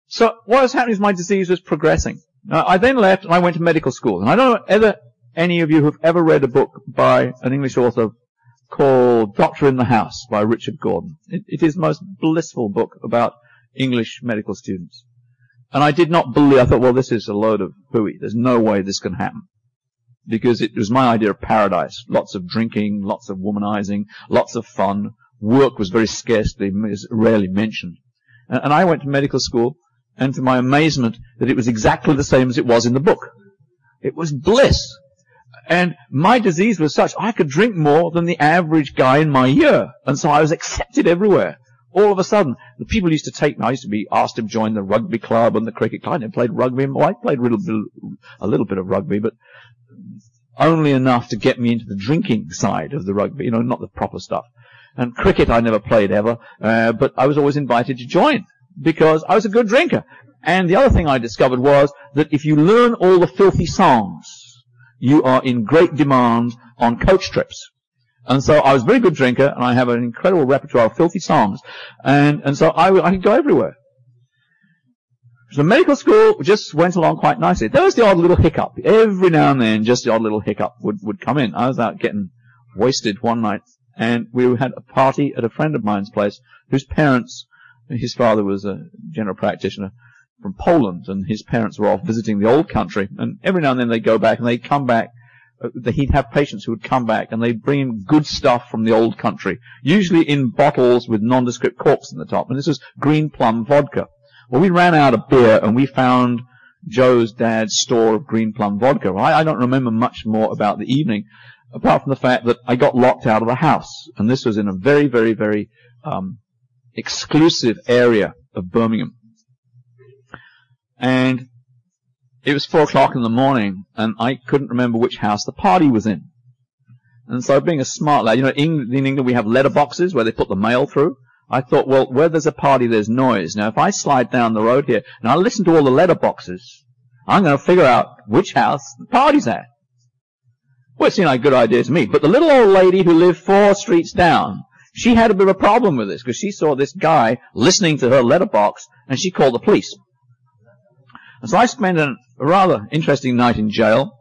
So what was happening is my disease was progressing. I then left and I went to medical school. And I don't know whether any of you have ever read a book by an English author called Doctor in the House by Richard Gordon. It, it is the most blissful book about English medical students. And I did not believe, I thought, well, this is a load of hooey. There's no way this can happen. Because it was my idea of paradise. Lots of drinking, lots of womanizing, lots of fun. Work was very scarcely, rarely mentioned. And, and I went to medical school, and to my amazement, that it was exactly the same as it was in the book. It was bliss. And my disease was such, I could drink more than the average guy in my year. And so I was accepted everywhere. All of a sudden, the people used to take me. I used to be asked to join the rugby club and the cricket club. I never played rugby. Well, I played a little, bit, a little bit of rugby, but only enough to get me into the drinking side of the rugby, you know, not the proper stuff. And cricket I never played ever, uh, but I was always invited to join because I was a good drinker. And the other thing I discovered was that if you learn all the filthy songs, you are in great demand on coach trips. And so I was a very good drinker, and I have an incredible repertoire of filthy songs, and and so I, I could go everywhere. So medical school just went along quite nicely. There was the odd little hiccup. Every now and then, just the odd little hiccup would, would come in. I was out getting wasted one night, and we had a party at a friend of mine's place, whose parents, his father was a general practitioner, from Poland, and his parents were off visiting the old country. And every now and then they'd go back, and they'd come back. Uh, he'd have patients who would come back, and they'd bring him good stuff from the old country, usually in bottles with nondescript corks in the top. And this was green plum vodka. Well, we ran out of beer, and we found Joe's dad's store of green plum vodka. I, I don't remember much more about the evening, apart from the fact that I got locked out of the house. And this was in a very, very, very um, exclusive area of Birmingham. And it was four o'clock in the morning, and I couldn't remember which house the party was in. And so being a smart lad, you know, in, England we have letter boxes where they put the mail through. I thought, well, where there's a party, there's noise. Now, if I slide down the road here and I listen to all the letter boxes, I'm going to figure out which house the party's at. Well, it seemed like a good idea to me. But the little old lady who lived four streets down, she had a bit of a problem with this because she saw this guy listening to her letterbox and she called the police. And so I spent a rather interesting night in jail.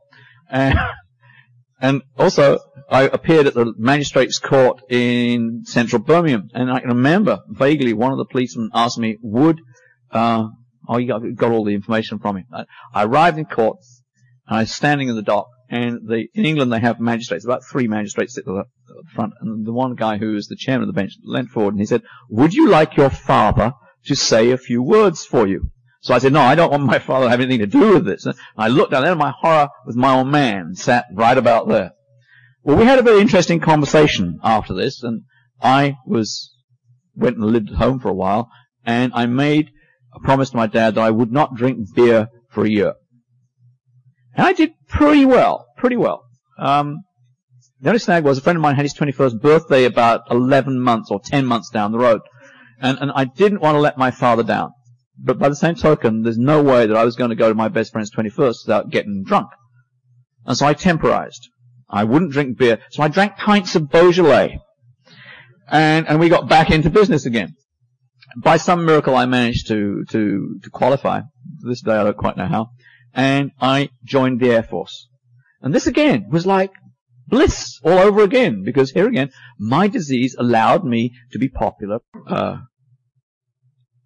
And, and also, I appeared at the magistrate's court in central Birmingham. And I can remember vaguely one of the policemen asked me, would, uh, oh, you got, got all the information from him. I, I arrived in court, and I was standing in the dock, and the, in England they have magistrates, about three magistrates sit at the, at the front, and the one guy who is the chairman of the bench leant forward and he said, would you like your father to say a few words for you? So I said, no, I don't want my father to have anything to do with this. And I looked down there and my horror was my old man sat right about there. Well, we had a very interesting conversation after this and I was, went and lived at home for a while and I made a promise to my dad that I would not drink beer for a year. And I did pretty well, pretty well. Um, the only snag was a friend of mine had his 21st birthday about 11 months or 10 months down the road. And, and I didn't want to let my father down. But by the same token, there's no way that I was going to go to my best friend's 21st without getting drunk. And so I temporized. I wouldn't drink beer. So I drank pints of Beaujolais. And, and we got back into business again. By some miracle, I managed to, to, to qualify. To this day, I don't quite know how. And I joined the Air Force. And this again was like bliss all over again, because here again, my disease allowed me to be popular. Uh,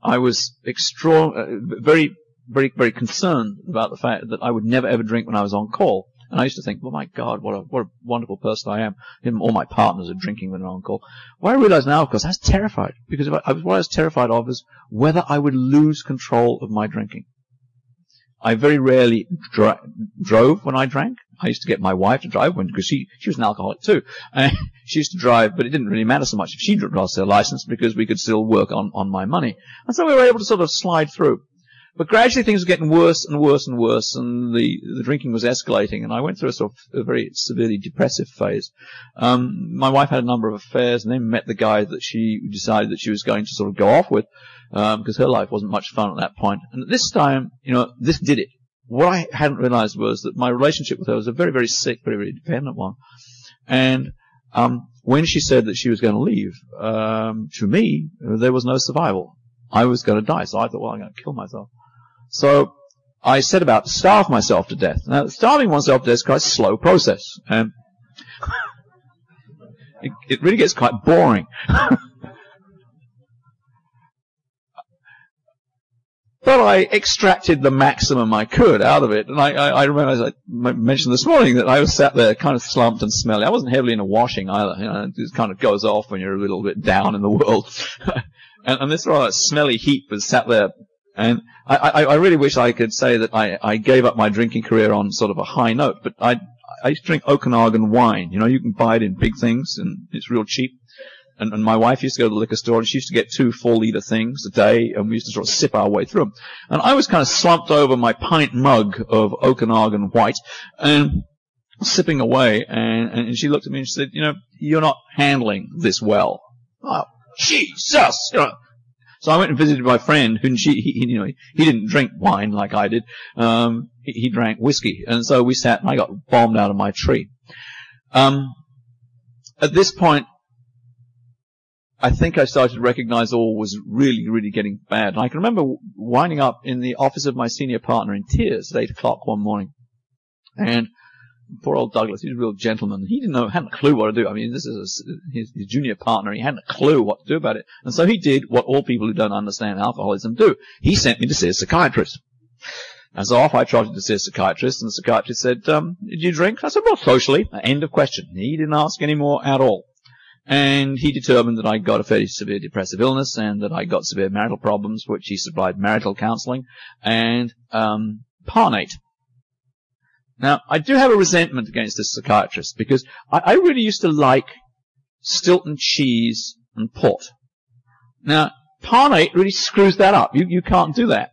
I was extra- uh, very, very, very concerned about the fact that I would never ever drink when I was on call. And I used to think, well, my God, what a, what a wonderful person I am. Even all my partners are drinking when they're on call. What I realize now, of course, I was terrified. Because I, what I was terrified of is whether I would lose control of my drinking. I very rarely drove when I drank. I used to get my wife to drive when, because she, she was an alcoholic too. And she used to drive, but it didn't really matter so much if she lost her license because we could still work on, on my money. And so we were able to sort of slide through. But gradually things were getting worse and worse and worse, and the, the drinking was escalating, and I went through a sort of a very severely depressive phase. Um, my wife had a number of affairs, and then met the guy that she decided that she was going to sort of go off with, because um, her life wasn't much fun at that point. And at this time, you know, this did it. What I hadn't realized was that my relationship with her was a very, very sick, very, very dependent one. And um, when she said that she was going to leave, um, to me, there was no survival. I was going to die, so I thought, well, I'm going to kill myself. So I set about to starve myself to death. Now, starving oneself to death is quite a slow process, um, and it, it really gets quite boring. but I extracted the maximum I could out of it. And I, I, I, remember, as I mentioned this morning, that I was sat there kind of slumped and smelly. I wasn't heavily in a washing either. You know, it kind of goes off when you're a little bit down in the world. and, and, this rather smelly heap was sat there. And I, I, I, really wish I could say that I, I gave up my drinking career on sort of a high note, but I, I used to drink Okanagan wine. You know, you can buy it in big things and it's real cheap. And, and my wife used to go to the liquor store and she used to get two four liter things a day and we used to sort of sip our way through them. And I was kind of slumped over my pint mug of Okanagan white and sipping away and, and she looked at me and she said, you know, you're not handling this well. Oh, Jesus! You know, so I went and visited my friend, who she, he, you know, he didn't drink wine like I did. Um, he, he, drank whiskey, and so we sat, and I got bombed out of my tree. Um, at this point, I think I started to recognize all was really, really getting bad. And I can remember winding up in the office of my senior partner in tears at eight o'clock one morning. And poor old Douglas, he's a real gentleman. He didn't know, hadn't a clue what to do. I mean, this is a, his, his, junior partner. He hadn't a clue what to do about it. And so he did what all people who don't understand alcoholism do. He sent me to see a psychiatrist. And so off I trotted to see a psychiatrist, and the psychiatrist said, um, did you drink? I said, well, socially. End of question. He didn't ask any more at all. And he determined that I got a fairly severe depressive illness and that I got severe marital problems, which he supplied marital counseling and um, Parnate. Now, I do have a resentment against this psychiatrist because I, I really used to like Stilton cheese and port. Now, Parnate really screws that up. You, you can't do that.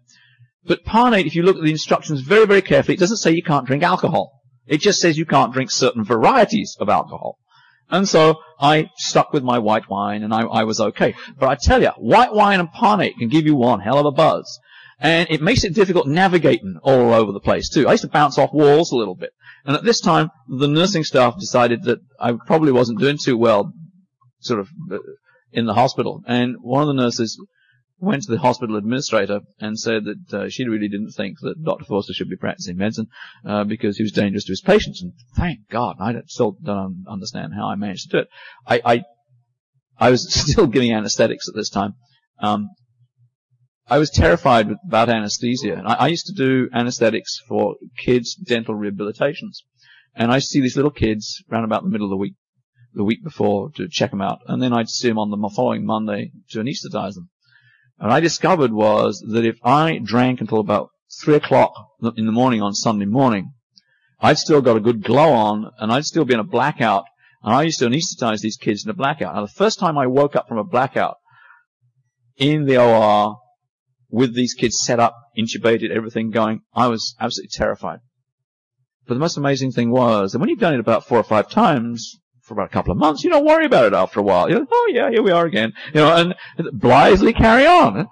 But Parnate, if you look at the instructions very, very carefully, it doesn't say you can't drink alcohol. It just says you can't drink certain varieties of alcohol. And so I stuck with my white wine and I, I was okay. But I tell you, white wine and Parnate can give you one hell of a buzz. And it makes it difficult navigating all over the place too. I used to bounce off walls a little bit. And at this time, the nursing staff decided that I probably wasn't doing too well, sort of, uh, in the hospital. And one of the nurses went to the hospital administrator and said that uh, she really didn't think that Dr. Forster should be practicing medicine uh, because he was dangerous to his patients. And thank God, I don't, still don't understand how I managed to do it. I, I, I was still giving anesthetics at this time. Um, I was terrified about anesthesia, I, I used to do anesthetics for kids' dental rehabilitations. And I see these little kids around about the middle of the week, the week before to check them out, and then I'd see them on the following Monday to anesthetize them. And I discovered was that if I drank until about three o'clock in the morning on Sunday morning, I'd still got a good glow on and I'd still be in a blackout. And I used to anesthetize these kids in a blackout. Now the first time I woke up from a blackout in the OR with these kids set up, intubated, everything going, I was absolutely terrified. But the most amazing thing was that when you've done it about four or five times for about a couple of months, you don't worry about it after a while. You're like, oh yeah, here we are again. You know, and blithely carry on.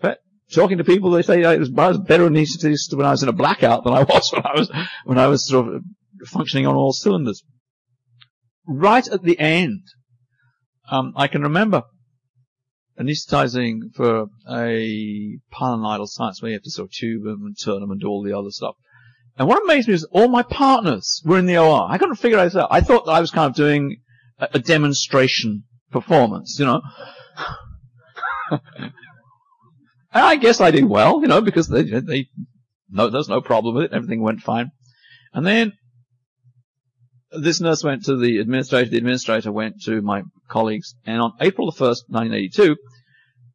But talking to people, they say I was, I was better anesthetist when I was in a blackout than I was when I was, when I was sort of functioning on all cylinders. Right at the end, um, I can remember anesthetizing for a pilonidal sinus where you have to sort of tube them and turn them and do all the other stuff. And what amazed me is all my partners were in the OR. I couldn't figure this out. I thought that I was kind of doing a, a demonstration performance, you know. and I guess I did well, you know, because they, they, no, there's no problem with it. Everything went fine. And then this nurse went to the administrator, the administrator went to my colleagues, and on April the 1st, 1982,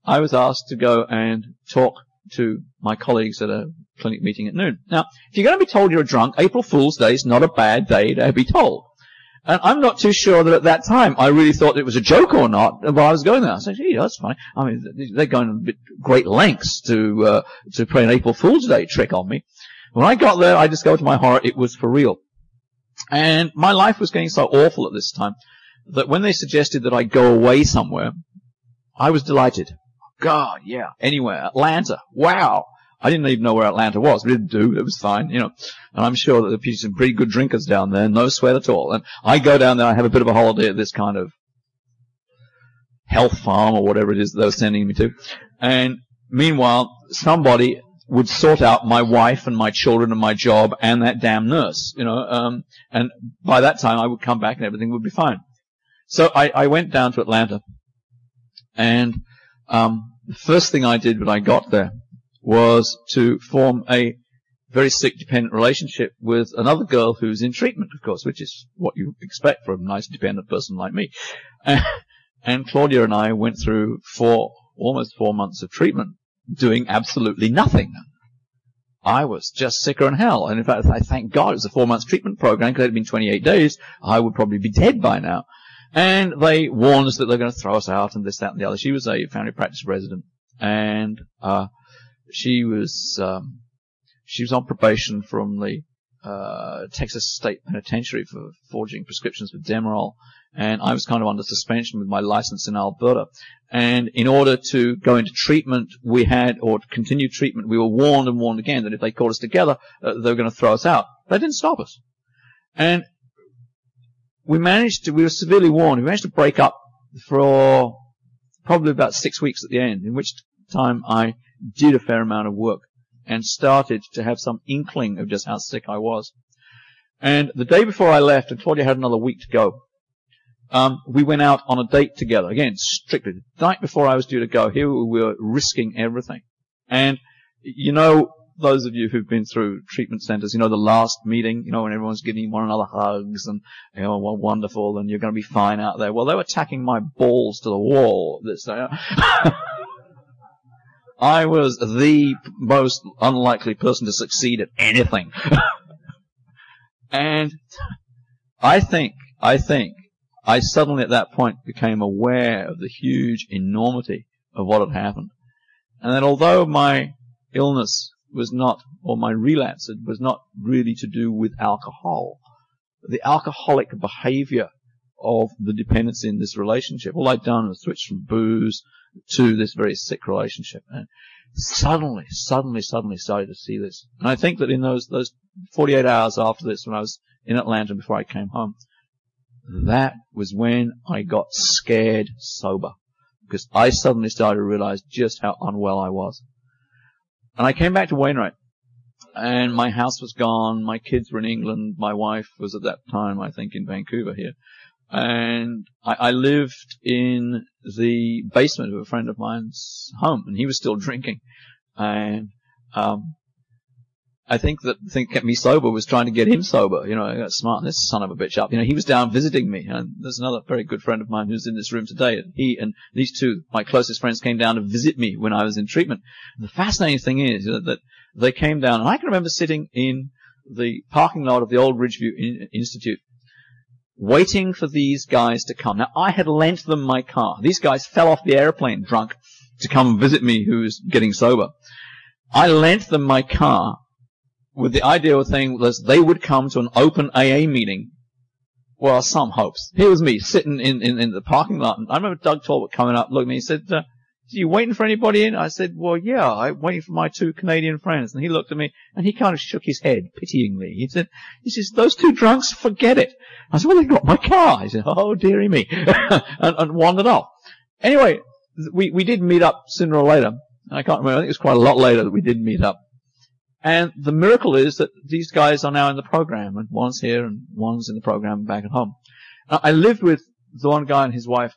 I was asked to go and talk to my colleagues at a clinic meeting at noon. Now, if you're going to be told you're a drunk, April Fool's Day is not a bad day to be told. And I'm not too sure that at that time I really thought it was a joke or not while I was going there. I said, gee, that's funny. I mean, they're going to great lengths to, uh, to play an April Fool's Day trick on me. When I got there, I discovered to my horror it was for real. And my life was getting so awful at this time that when they suggested that I go away somewhere, I was delighted. God, yeah, anywhere. Atlanta. Wow. I didn't even know where Atlanta was. We didn't do. It was fine, you know. And I'm sure that there's some pretty good drinkers down there. No sweat at all. And I go down there. I have a bit of a holiday at this kind of health farm or whatever it is that they were sending me to. And meanwhile, somebody would sort out my wife and my children and my job and that damn nurse, you know, um, and by that time I would come back and everything would be fine. So I, I went down to Atlanta and, um, the first thing I did when I got there was to form a very sick dependent relationship with another girl who's in treatment, of course, which is what you expect from a nice dependent person like me. and Claudia and I went through four, almost four months of treatment doing absolutely nothing. I was just sicker than hell. And in fact, I thank God it was a four months treatment program because it had been 28 days. I would probably be dead by now. And they warned us that they're going to throw us out and this, that, and the other. She was a family practice resident and, uh, she was, um, she was on probation from the, uh, Texas State Penitentiary for forging prescriptions for Demerol and I was kind of under suspension with my license in Alberta. And in order to go into treatment, we had, or continue treatment, we were warned and warned again that if they caught us together, uh, they were going to throw us out. They didn't stop us. And we managed to, we were severely warned, we managed to break up for probably about six weeks at the end, in which time I did a fair amount of work and started to have some inkling of just how sick I was. And the day before I left, and Claudia had another week to go, um, we went out on a date together. Again, strictly the night before I was due to go. Here we were risking everything. And you know, those of you who've been through treatment centers, you know, the last meeting, you know, when everyone's giving one another hugs and, you know, well, wonderful and you're going to be fine out there. Well, they were tacking my balls to the wall this day. I was the most unlikely person to succeed at anything. and I think, I think I suddenly at that point became aware of the huge enormity of what had happened. And that although my illness was not, or my relapse was not really to do with alcohol, the alcoholic behavior of the dependency in this relationship, all I'd done was switch from booze to this very sick relationship. And suddenly, suddenly, suddenly started to see this. And I think that in those, those 48 hours after this, when I was in Atlanta before I came home, that was when I got scared sober. Because I suddenly started to realize just how unwell I was. And I came back to Wainwright. And my house was gone. My kids were in England. My wife was at that time, I think, in Vancouver here. And I, I lived in the basement of a friend of mine's home, and he was still drinking. And um, I think that the thing that kept me sober was trying to get him sober. You know, I got smart this son of a bitch up. You know, he was down visiting me, and there's another very good friend of mine who's in this room today. And he and these two, my closest friends, came down to visit me when I was in treatment. the fascinating thing is that they came down, and I can remember sitting in the parking lot of the old Ridgeview Institute, waiting for these guys to come. Now, I had lent them my car. These guys fell off the airplane drunk to come visit me who was getting sober. I lent them my car with the ideal thing was they would come to an open AA meeting. Well, some hopes. Here was me sitting in, in, in the parking lot. And I remember Doug Talbot coming up, looking at me, he said, uh, you waiting for anybody in? I said, well, yeah, I'm waiting for my two Canadian friends. And he looked at me and he kind of shook his head pityingly. He said, he says, those two drunks, forget it. I said, well, they got my car. He said, oh, dearie me. and, and wandered off. Anyway, we, we did meet up sooner or later. I can't remember. I think it was quite a lot later that we did meet up. And the miracle is that these guys are now in the program, and one's here and one's in the program back at home. I lived with the one guy and his wife,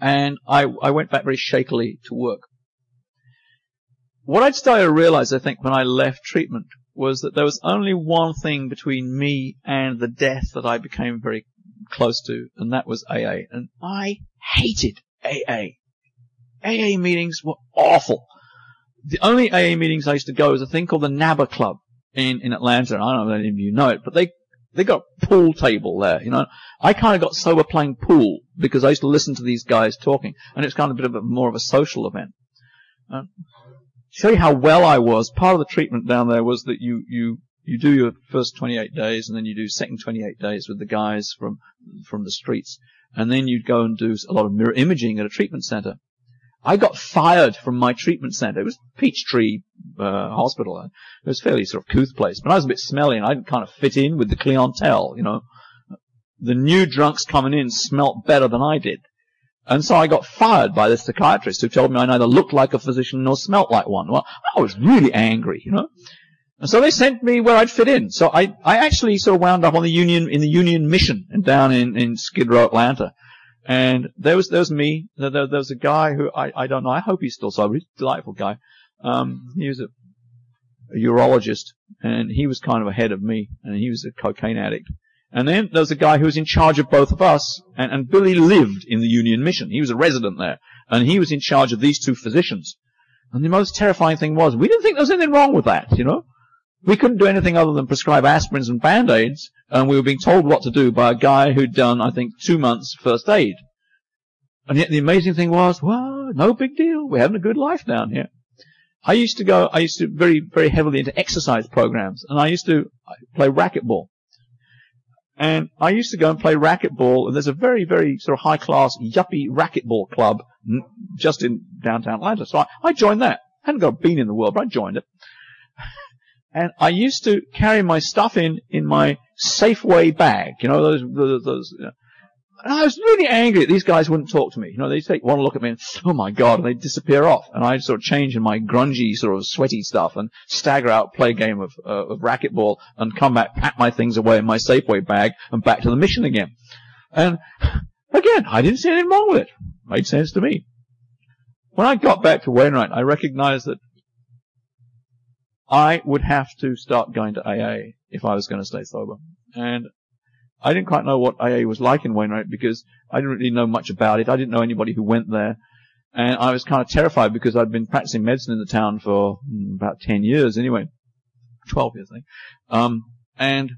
and I, I went back very shakily to work. What I'd started to realize, I think, when I left treatment was that there was only one thing between me and the death that I became very close to, and that was AA. And I hated AA. AA meetings were awful the only AA meetings I used to go was a thing called the NABA Club in, in Atlanta. I don't know if any of you know it, but they, they got pool table there, you know. I kind of got sober playing pool because I used to listen to these guys talking, and it's kind of a bit of a, more of a social event. Uh, show you how well I was, part of the treatment down there was that you, you, you do your first 28 days and then you do second 28 days with the guys from, from the streets. And then you'd go and do a lot of mirror imaging at a treatment center. I got fired from my treatment center. It was Peachtree uh, Hospital. It was a fairly sort of couth place, but I was a bit smelly and I didn't kind of fit in with the clientele, you know. The new drunks coming in smelt better than I did. And so I got fired by the psychiatrist who told me I neither looked like a physician nor smelt like one. Well, I was really angry, you know. And so they sent me where I'd fit in. So I, I actually sort of wound up on the Union, in the Union Mission and down in, in Skid Row, Atlanta. And there was there was me. There, there, was a guy who I, I don't know. I hope he's still sober. He's a delightful guy. Um, he was a, a urologist, and he was kind of ahead of me, and he was a cocaine addict. And then there was a guy who was in charge of both of us, and, and Billy lived in the Union Mission. He was a resident there, and he was in charge of these two physicians. And the most terrifying thing was, we didn't think there was anything wrong with that, you know? We couldn't do anything other than prescribe aspirins and band-aids, and we were being told what to do by a guy who'd done, I think, two months first aid. And yet the amazing thing was, well, no big deal. We're having a good life down here. I used to go, I used to very, very heavily into exercise programs, and I used to play racquetball. And I used to go and play racquetball, and there's a very, very sort of high class yuppie racquetball club just in downtown Atlanta. So I, I joined that. I hadn't got a bean in the world, but I joined it. And I used to carry my stuff in, in my Safeway bag, you know, those, those, those you know. and I was really angry that these guys wouldn't talk to me. You know, they take one look at me and, oh my god, and they disappear off. And I'd sort of change in my grungy, sort of sweaty stuff and stagger out, play a game of, uh, of racquetball and come back, pack my things away in my Safeway bag and back to the mission again. And again, I didn't see anything wrong with it. Made sense to me. When I got back to Wainwright, I recognized that I would have to start going to AA if I was going to stay sober. And I didn't quite know what AA was like in Wainwright because I didn't really know much about it. I didn't know anybody who went there. And I was kind of terrified because I'd been practicing medicine in the town for hmm, about 10 years anyway. 12 years, I think. Um, and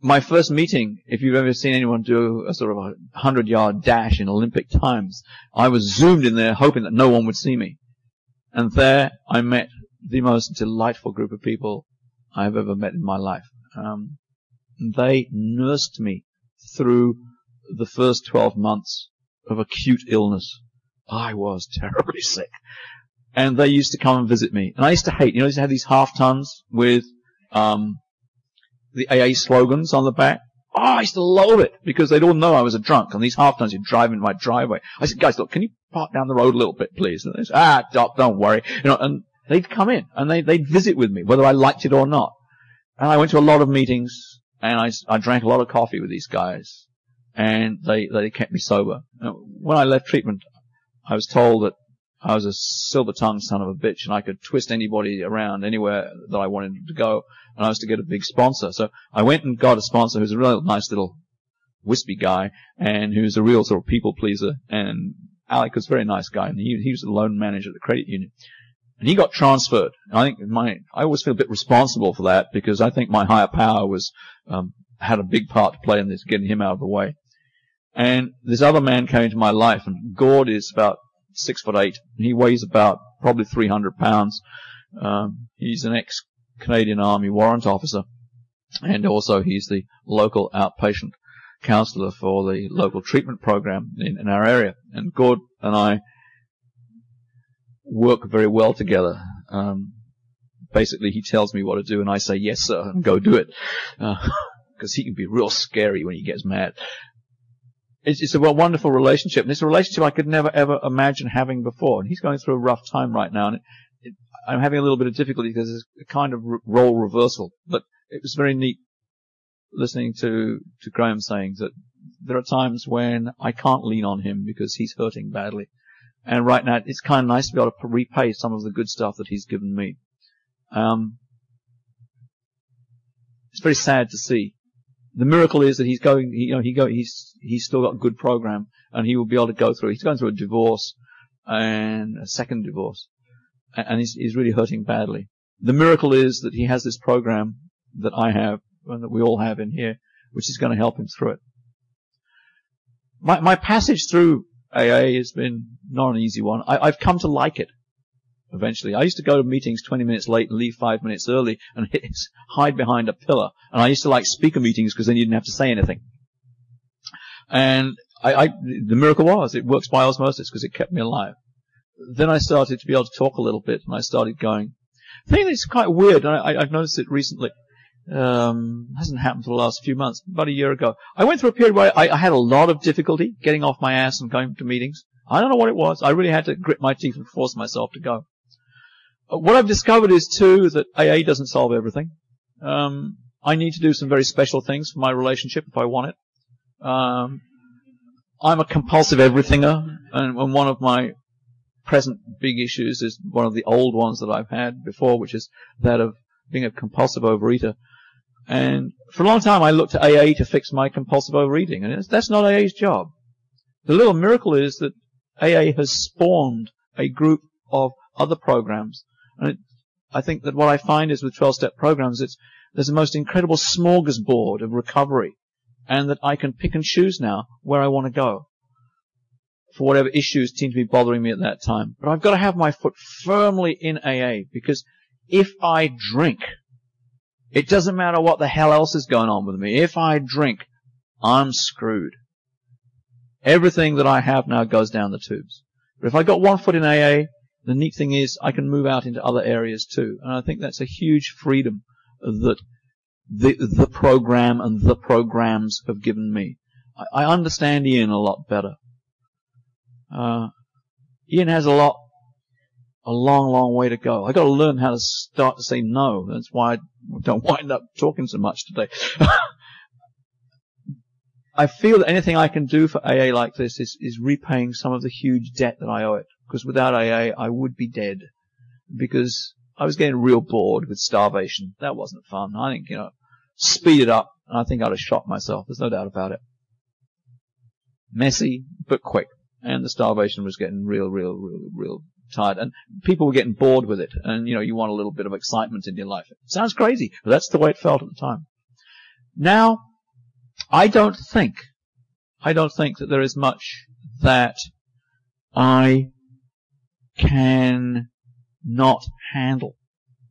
my first meeting, if you've ever seen anyone do a sort of a hundred yard dash in Olympic times, I was zoomed in there hoping that no one would see me. And there I met the most delightful group of people I've ever met in my life. Um, they nursed me through the first 12 months of acute illness. I was terribly sick. And they used to come and visit me. And I used to hate, you know, they used to have these half tons with, um, the AA slogans on the back. Oh, I used to love it because they'd all know I was a drunk and these half tons would drive into my driveway. I said, guys, look, can you park down the road a little bit, please? And they said, ah, doc, don't worry. You know, and they'd come in and they, they'd visit with me, whether I liked it or not. And I went to a lot of meetings and I, I drank a lot of coffee with these guys and they, they kept me sober. When I left treatment, I was told that I was a silver tongued son of a bitch and I could twist anybody around anywhere that I wanted to go and I was to get a big sponsor. So I went and got a sponsor who's a real nice little wispy guy and who's a real sort of people pleaser and Alec was a very nice guy and he, he was the loan manager at the credit union. And he got transferred. I think my, I always feel a bit responsible for that because I think my higher power was, um, had a big part to play in this, getting him out of the way. And this other man came into my life and Gord is about six foot eight and he weighs about probably 300 pounds. Um, he's an ex Canadian Army warrant officer, and also he's the local outpatient counselor for the local treatment program in, in our area. And Gord and I work very well together. Um, basically, he tells me what to do, and I say yes, sir, and go do it. Because uh, he can be real scary when he gets mad. It's, it's, a wonderful relationship, and it's a relationship I could never ever imagine having before. And he's going through a rough time right now, and it, it, I'm having a little bit of difficulty because it's a kind of role reversal. But it was very neat listening to to Graham saying that there are times when I can't lean on him because he's hurting badly. And right now, it's kind of nice to be able to repay some of the good stuff that he's given me. Um, it's very sad to see. The miracle is that he's going, you know, he go, he's, he's still got a good program and he will be able to go through, he's going through a divorce and a second divorce and he's, he's really hurting badly. The miracle is that he has this program that I have and that we all have in here, which is going to help him through it. My, my passage through AA has been not an easy one. I, have come to like it eventually. I used to go to meetings 20 minutes late and leave five minutes early and hide behind a pillar. And I used to like speaker meetings because then you didn't have to say anything. And I, I, the miracle was it works by osmosis because it kept me alive. Then I started to be able to talk a little bit and I started going. The thing that's quite weird, and I, I've noticed it recently, um, hasn't happened for the last few months, about a year ago. I went through a period where I, I, had a lot of difficulty getting off my ass and going to meetings. I don't know what it was. I really had to grit my teeth and force myself to go. Uh, what I've discovered is too that AA doesn't solve everything. Um, I need to do some very special things for my relationship if I want it. Um, I'm a compulsive everythinger, and, and one of my present big issues is one of the old ones that I've had before, which is that of being a compulsive overeater. And for a long time, I looked to AA to fix my compulsive overeating, and that's not AA's job. The little miracle is that AA has spawned a group of other programs, and it, I think that what I find is with 12-step programs, it's there's a most incredible smorgasbord of recovery, and that I can pick and choose now where I want to go for whatever issues seem to be bothering me at that time. But I've got to have my foot firmly in AA because if I drink, it doesn't matter what the hell else is going on with me. If I drink, I'm screwed. Everything that I have now goes down the tubes. But if I got one foot in AA, the neat thing is I can move out into other areas too. And I think that's a huge freedom that the, the program and the programs have given me. I, I understand Ian a lot better. Uh, Ian has a lot a long, long way to go. I got to learn how to start to say no. That's why I don't wind up talking so much today. I feel that anything I can do for AA like this is, is repaying some of the huge debt that I owe it. Because without AA, I would be dead. Because I was getting real bored with starvation. That wasn't fun. I think, you know, speed it up, and I think I'd have shot myself. There's no doubt about it. Messy, but quick. And the starvation was getting real, real, real, real tired, and people were getting bored with it, and you know you want a little bit of excitement in your life. It sounds crazy, but that's the way it felt at the time. Now, I don't think, I don't think that there is much that I can not handle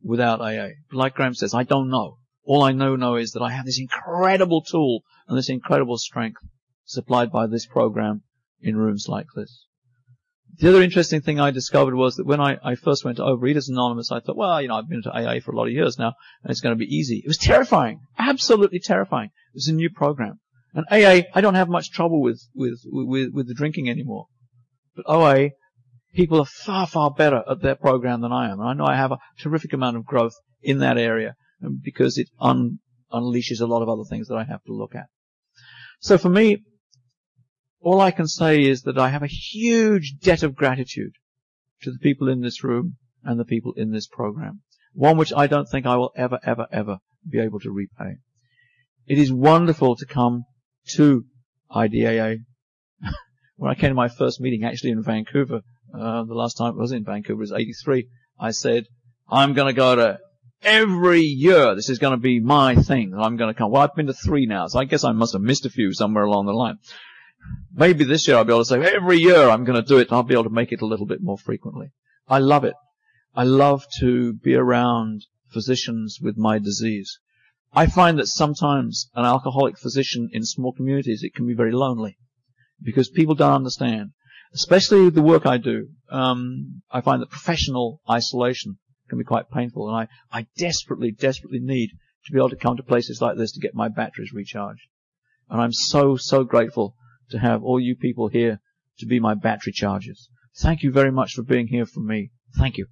without AA. Like Graham says, I don't know. All I know know is that I have this incredible tool and this incredible strength supplied by this program in rooms like this. The other interesting thing I discovered was that when I, I first went to Overeaters Anonymous, I thought, well, you know, I've been to AA for a lot of years now, and it's going to be easy. It was terrifying. Absolutely terrifying. It was a new program. And AA, I don't have much trouble with, with, with, with the drinking anymore. But OA, people are far, far better at their program than I am. And I know I have a terrific amount of growth in that area um, because it un, unleashes a lot of other things that I have to look at. So for me, all I can say is that I have a huge debt of gratitude to the people in this room and the people in this program. One which I don't think I will ever, ever, ever be able to repay. It is wonderful to come to IDAA. when I came to my first meeting actually in Vancouver, uh, the last time I was in Vancouver was 83, I said, I'm going to go to every year. This is going to be my thing. I'm going to come. Well, I've been to three now, so I guess I must have missed a few somewhere along the line maybe this year I'll be able to say, every year I'm going to do it and I'll be able to make it a little bit more frequently. I love it. I love to be around physicians with my disease. I find that sometimes an alcoholic physician in small communities, it can be very lonely because people don't understand, especially the work I do. Um, I find that professional isolation can be quite painful and I, I desperately, desperately need to be able to come to places like this to get my batteries recharged. And I'm so, so grateful to have all you people here to be my battery chargers. Thank you very much for being here for me. Thank you.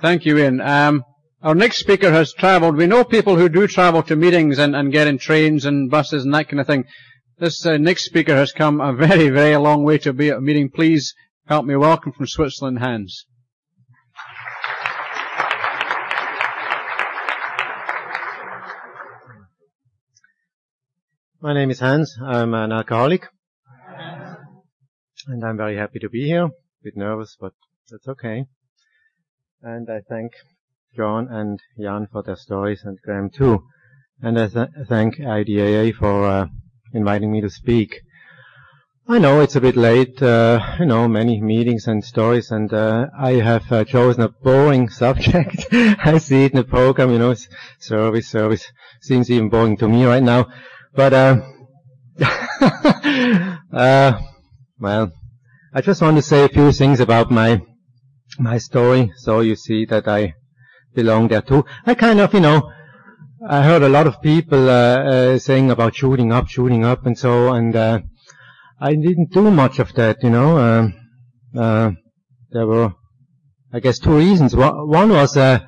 Thank you, Ian. Um, our next speaker has travelled. We know people who do travel to meetings and, and get in trains and buses and that kind of thing. This uh, next speaker has come a very, very long way to be at a meeting. Please help me welcome from Switzerland, Hans. My name is Hans. I'm an alcoholic. And I'm very happy to be here. A bit nervous, but that's okay. And I thank John and Jan for their stories and Graham too. And I th- thank IDAA for uh, inviting me to speak. I know it's a bit late, uh, you know, many meetings and stories, and uh, I have uh, chosen a boring subject. I see it in the program, you know, service, service. Seems even boring to me right now. But, uh, uh, well, I just want to say a few things about my, my story, so you see that I belong there too. I kind of, you know, I heard a lot of people, uh, uh saying about shooting up, shooting up and so, and, uh, I didn't do much of that, you know, um, uh, there were, I guess, two reasons. One was, uh,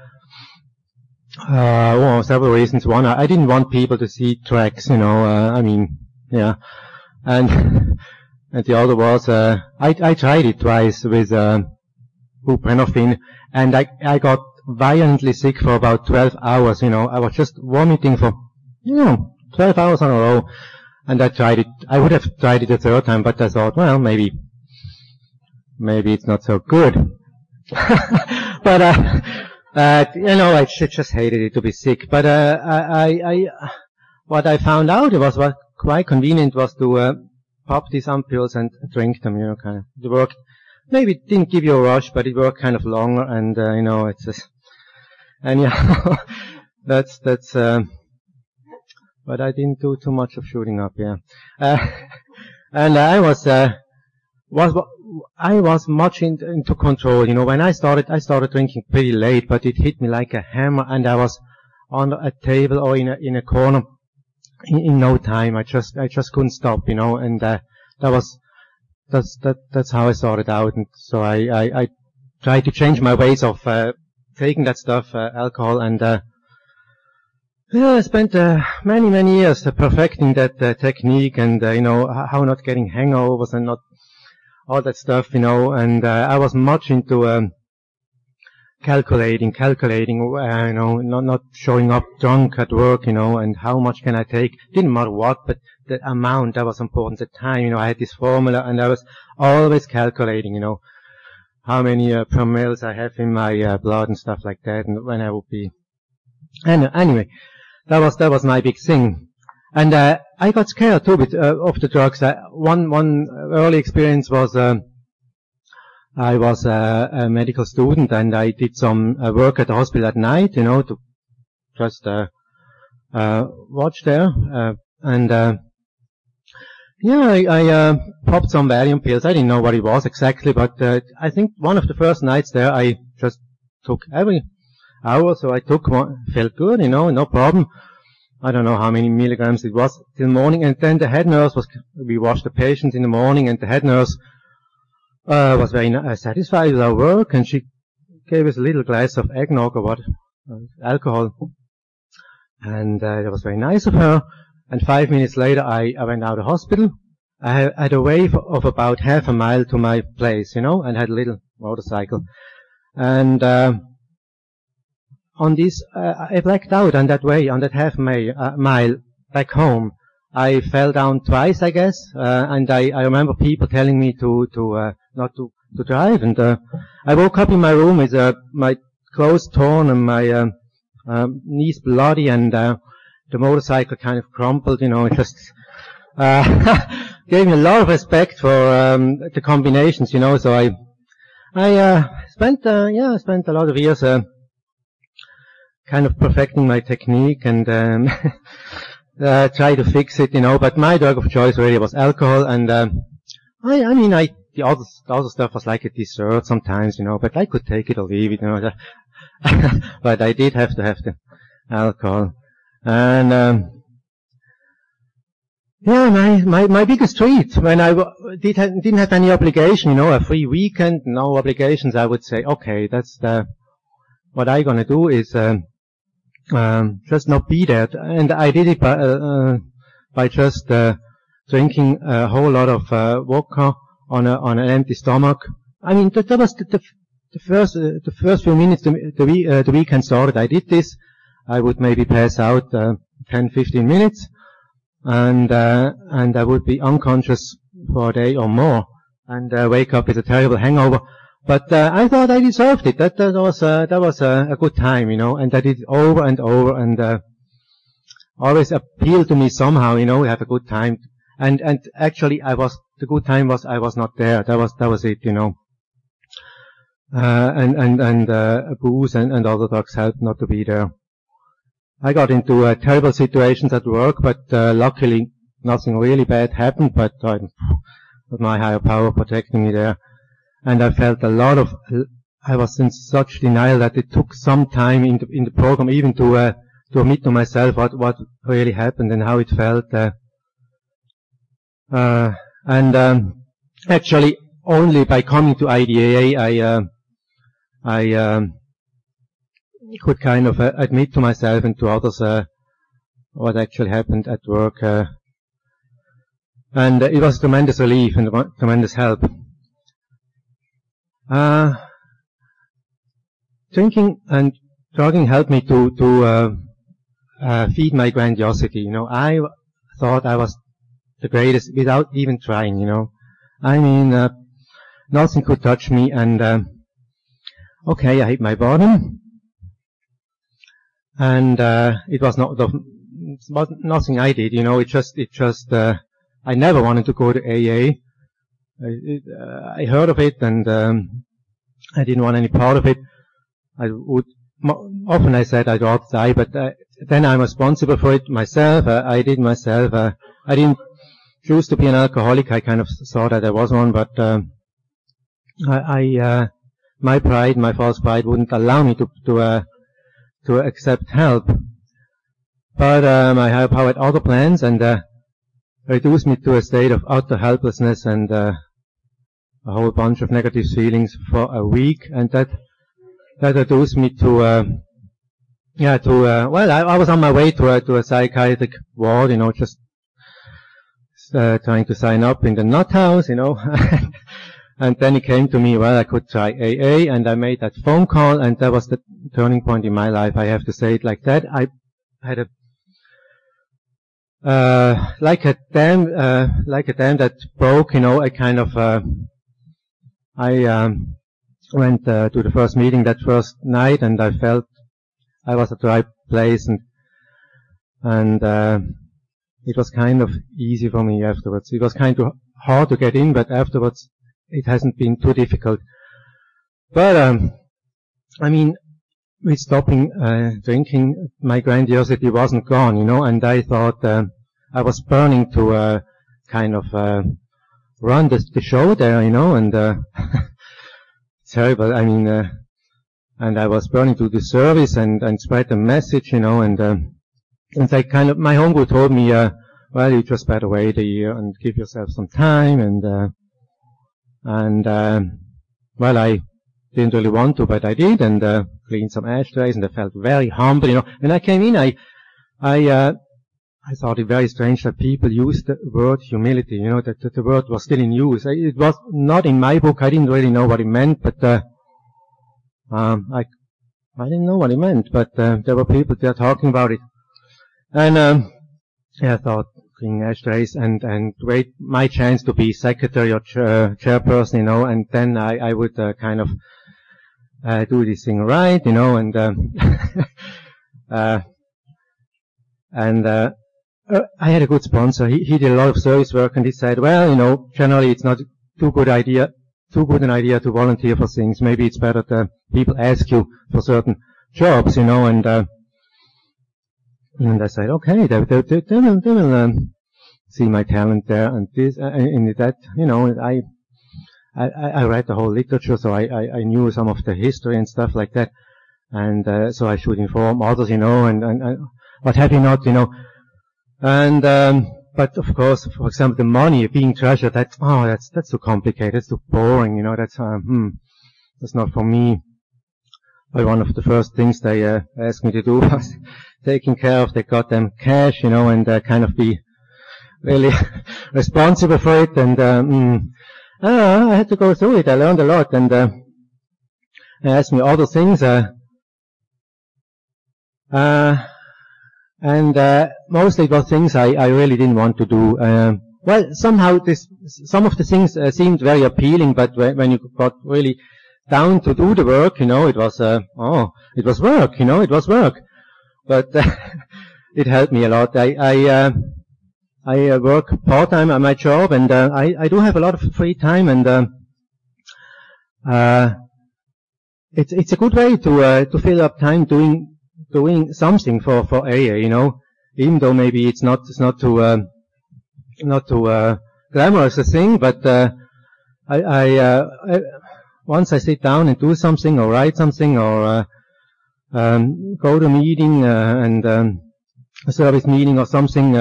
uh, well, several reasons. One, I, didn't want people to see tracks, you know, uh, I mean, yeah. And, and the other was, uh, I, I tried it twice with, uh, buprenorphine, and I, I got violently sick for about 12 hours, you know. I was just vomiting for, you know, 12 hours in a row. And I tried it, I would have tried it a third time, but I thought, well, maybe, maybe it's not so good. but, uh, uh, you know, I just hated it to be sick. But uh, I, I, what I found out it was what quite convenient was to uh, pop these ampoules and drink them. You know, kind of it worked. Maybe it didn't give you a rush, but it worked kind of longer. And uh, you know, it's just, yeah, that's that's. Uh, but I didn't do too much of shooting up. Yeah, uh, and I was was I was much in, into control. You know, when I started, I started drinking pretty late, but it hit me like a hammer, and I was on a table or in a in a corner in, in no time. I just I just couldn't stop. You know, and uh, that was that's that that's how I started out, and so I I, I tried to change my ways of uh, taking that stuff, uh, alcohol, and uh, yeah, I spent uh, many many years perfecting that uh, technique, and uh, you know how not getting hangovers and not all that stuff, you know, and uh, I was much into um, calculating, calculating, uh, you know, not not showing up drunk at work, you know, and how much can I take? Didn't matter what, but the amount that was important at the time, you know, I had this formula, and I was always calculating, you know, how many uh, promilles I have in my uh, blood and stuff like that, and when I would be. And anyway, that was that was my big thing. And uh, I got scared too bit uh, of the drugs. Uh, one one early experience was um, I was a, a, medical student and I did some uh, work at the hospital at night, you know, to just uh, uh, watch there. and yeah, I, I popped some Valium pills. I didn't know what it was exactly, but I think one of the first nights there, I just took every hour, so I took one. Felt good, you know, no problem. I don't know how many milligrams it was till morning. And then the head nurse was, we washed the patients in the morning and the head nurse, uh, was very uh, satisfied with our work and she gave us a little glass of eggnog or what, uh, alcohol. And, uh, it was very nice of her. And five minutes later, I, I went out of hospital. I had a wave of about half a mile to my place, you know, and had a little motorcycle. And, uh, on this, uh, I blacked out on that way, on that half mile, uh, back home. I fell down twice, I guess, uh, and I, I remember people telling me to, to, uh, not to, to drive, and, uh, I woke up in my room with, uh, my clothes torn and my, um, um, knees bloody and, the motorcycle kind of crumpled, you know, it just, gave me a lot of respect for um, the combinations, you know. So I, I uh, spent, uh, yeah, I spent a lot of years uh, kind of perfecting my technique and um, uh, try to fix it, you know. But my drug of choice really was alcohol, and um, I, I mean, I the other, the other stuff was like a dessert sometimes, you know. But I could take it or leave it, you know. but I did have to have the alcohol, and. Um, yeah, my, my, my biggest treat when I w- did ha- didn't have any obligation, you know, a free weekend, no obligations, I would say, okay, that's the, what I'm gonna do is, um, um, just not be that. And I did it by, uh, uh, by just, uh, drinking a whole lot of, uh, vodka on a, on an empty stomach. I mean, that, that was the, the, the first, uh, the first few minutes the, the, uh, the weekend started. I did this. I would maybe pass out, uh, 10, 15 minutes and and I would be unconscious for a day or more, and wake up with a terrible hangover. But uh, I thought I deserved it. That that was uh, that was a, a good time, you know. And I did it over and over, and uh, always appealed to me somehow, you know. We have a good time, and and actually, I was the good time was I was not there. That was that was it, you know. Uh, and and and uh, booze and, and other drugs helped not to be there. I got into uh, terrible situations at work, but uh, luckily nothing really bad happened. But uh, with my higher power protecting me there, and I felt a lot of. I was in such denial that it took some time in the in the program even to uh, to admit to myself what what really happened and how it felt. Uh, uh, and um, actually, only by coming to IDAA, I uh, I. Um, could kind of uh, admit to myself and to others uh, what actually happened at work. Uh, and it was tremendous relief and tremendous help. Uh, drinking and drugging helped me to to uh, uh, feed my grandiosity. You know, I thought I was the greatest without even trying. You know, I mean, nothing could touch me. And okay, I hit my bottom and uh, it was not the, was nothing I did, you know. It just, it just, uh, I never wanted to go to AA. I, it, uh, I heard of it, and um, I didn't want any part of it. I would often I said I'd rather die, but uh, then I'm responsible for it myself. Uh, I did myself. Uh, I didn't choose to be an alcoholic. I kind of saw that I was one, but um, I, I my pride, my false pride, wouldn't allow me to to to accept help. But um, I power had other plans and uh, reduced me to a state of utter helplessness and uh, a whole bunch of negative feelings for a week, and that that reduced me to uh, yeah to uh, well I, I, was on my way to a to a psychiatric ward, you know, just uh, trying to sign up in the nut house, you know. And then it came to me, well, I could try AA, and I made that phone call, and that was the turning point in my life. I have to say it like that. I had a, uh, like a dam, uh, like a dam that broke, you know, a kind of, uh, I, um, went, uh, to the first meeting that first night, and I felt I was at the right place, and, and, uh, it was kind of easy for me afterwards. It was kind of hard to get in, but afterwards, it hasn't been too difficult. But um, I mean, with stopping uh, drinking, my grandiosity wasn't gone, you know, and I thought uh, I was burning to uh, kind of uh, run the, the, show there, you know, and uh, terrible. I mean, uh, and I was burning to the service and and spread the message, you know, and uh, and they kind of my home group told me, uh, well, you just better wait a year and give yourself some time and uh, and, uh, well, I didn't really want to, but I did, and uh, cleaned some ashtrays, and I felt very humble, you know. When I came in, I, I, uh, I thought it very strange that people used the word humility, you know, that, that the word was still in use. It was not in my book. I didn't really know what it meant, but, uh, um, I, I didn't know what it meant, but, uh, there were people there talking about it. And, um, yeah, I thought, cleaning ashtrays and, and wait my chance to be secretary or chair, chairperson, you know, and then I, I would uh, kind of uh, do this thing right, you know, and um, uh, and uh, I had a good sponsor. He, he did a lot of service work and he said, well, you know, generally it's not too good idea, too good an idea to volunteer for things. Maybe it's better that people ask you for certain jobs, you know, and, uh, and I said, okay, they, they, they, they will, they will, um, see my talent there and this, uh, in that, you know, I, I, I read the whole literature, so I, I, I knew some of the history and stuff like that. And, uh, so I should inform others, you know, and, and, and what have you not, you know. And, um, but of course, for example, the money being treasured, that, oh, that's, that's too complicated, it's too boring, you know, that's, um, hmm, that's not for me. But one of the first things they, uh, asked me to do was taking care of the goddamn cash, you know, and, uh, kind of be really responsible for it, and, um, uh, I had to go through it, I learned a lot, and, uh, they asked me other things, uh, uh, and uh, mostly was things I, I really didn't want to do. Um, well, somehow this, some of the things uh, seemed very appealing, but when, you got really down to do the work, you know, it was, uh, oh, it was work, you know, it was work. But it helped me a lot. I, I, uh, I uh, work part time at my job, and uh, I, I do have a lot of free time, and um, it's it's a good way to to fill up time doing doing something for, for AA, you know, even though maybe it's not, it's not too, uh, not too, uh, glamorous a thing, but, uh, I, I, uh, I, once I sit down and do something or write something or, uh, um, go to meeting, uh, and, um, a service meeting or something,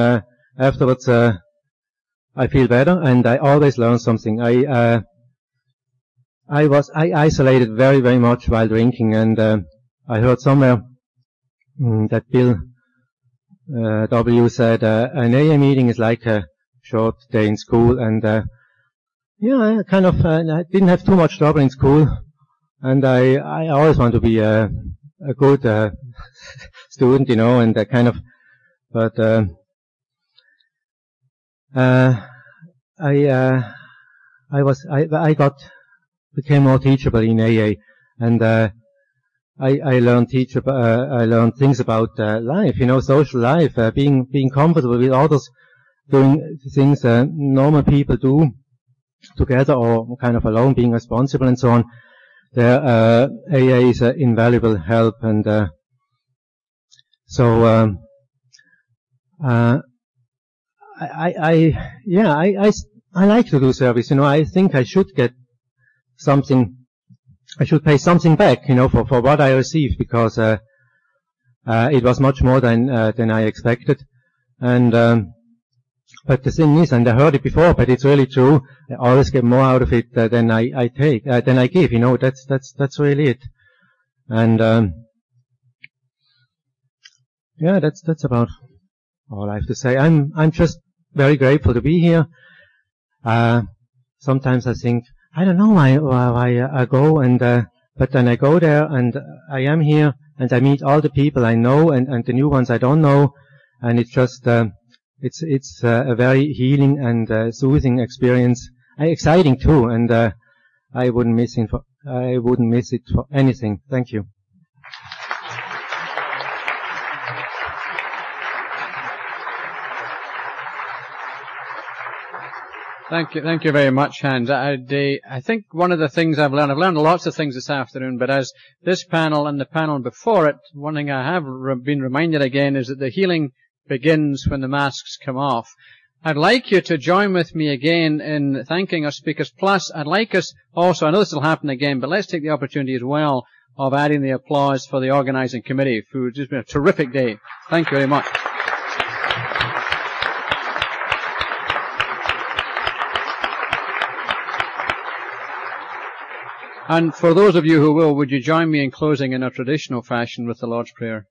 afterwards, I feel better and I always learn something. I, I was, I isolated very, very much while drinking and, I heard somewhere Mm, that Bill uh, W said uh, an AA meeting is like a short day in school, and uh, yeah, I kind of uh, I didn't have too much trouble in school, and I I always want to be a a good uh, student, you know, and kind of, but uh, I I was I I got became more teachable in AA, and I, I learned teach uh, I learned things about uh, life, you know, social life, uh, being being comfortable with others, doing things uh, normal people do together or kind of alone, being responsible and so on. There, uh, AA is an invaluable help, and uh, so um, I, I, yeah, I, I I like to do service. You know, I think I should get something I should pay something back, you know, for, for what I received because uh, uh, it was much more than uh, than I expected. And um, but the thing is, and I heard it before, but it's really true. I always get more out of it uh, than I, I take, uh, than I give. You know, that's that's that's really it. And um, yeah, that's that's about all I have to say. I'm I'm just very grateful to be here. Uh, sometimes I think I don't know why, why I go and, uh, but then I go there and I am here and I meet all the people I know and, and the new ones I don't know. And it's just, uh, it's, it's uh, a very healing and uh, soothing experience. Uh, exciting too. And, uh, I wouldn't miss it for, I wouldn't miss it for anything. Thank you. Thank you, thank you very much, Hans. I, I, think one of the things I've learned, I've learned lots of things this afternoon, but as this panel and the panel before it, one thing I have re- been reminded again is that the healing begins when the masks come off. I'd like you to join with me again in thanking our speakers. Plus, I'd like us also, I know this will happen again, but let's take the opportunity as well of adding the applause for the organizing committee, who just been a terrific day. Thank you very much. And for those of you who will, would you join me in closing in a traditional fashion with the Lord's Prayer?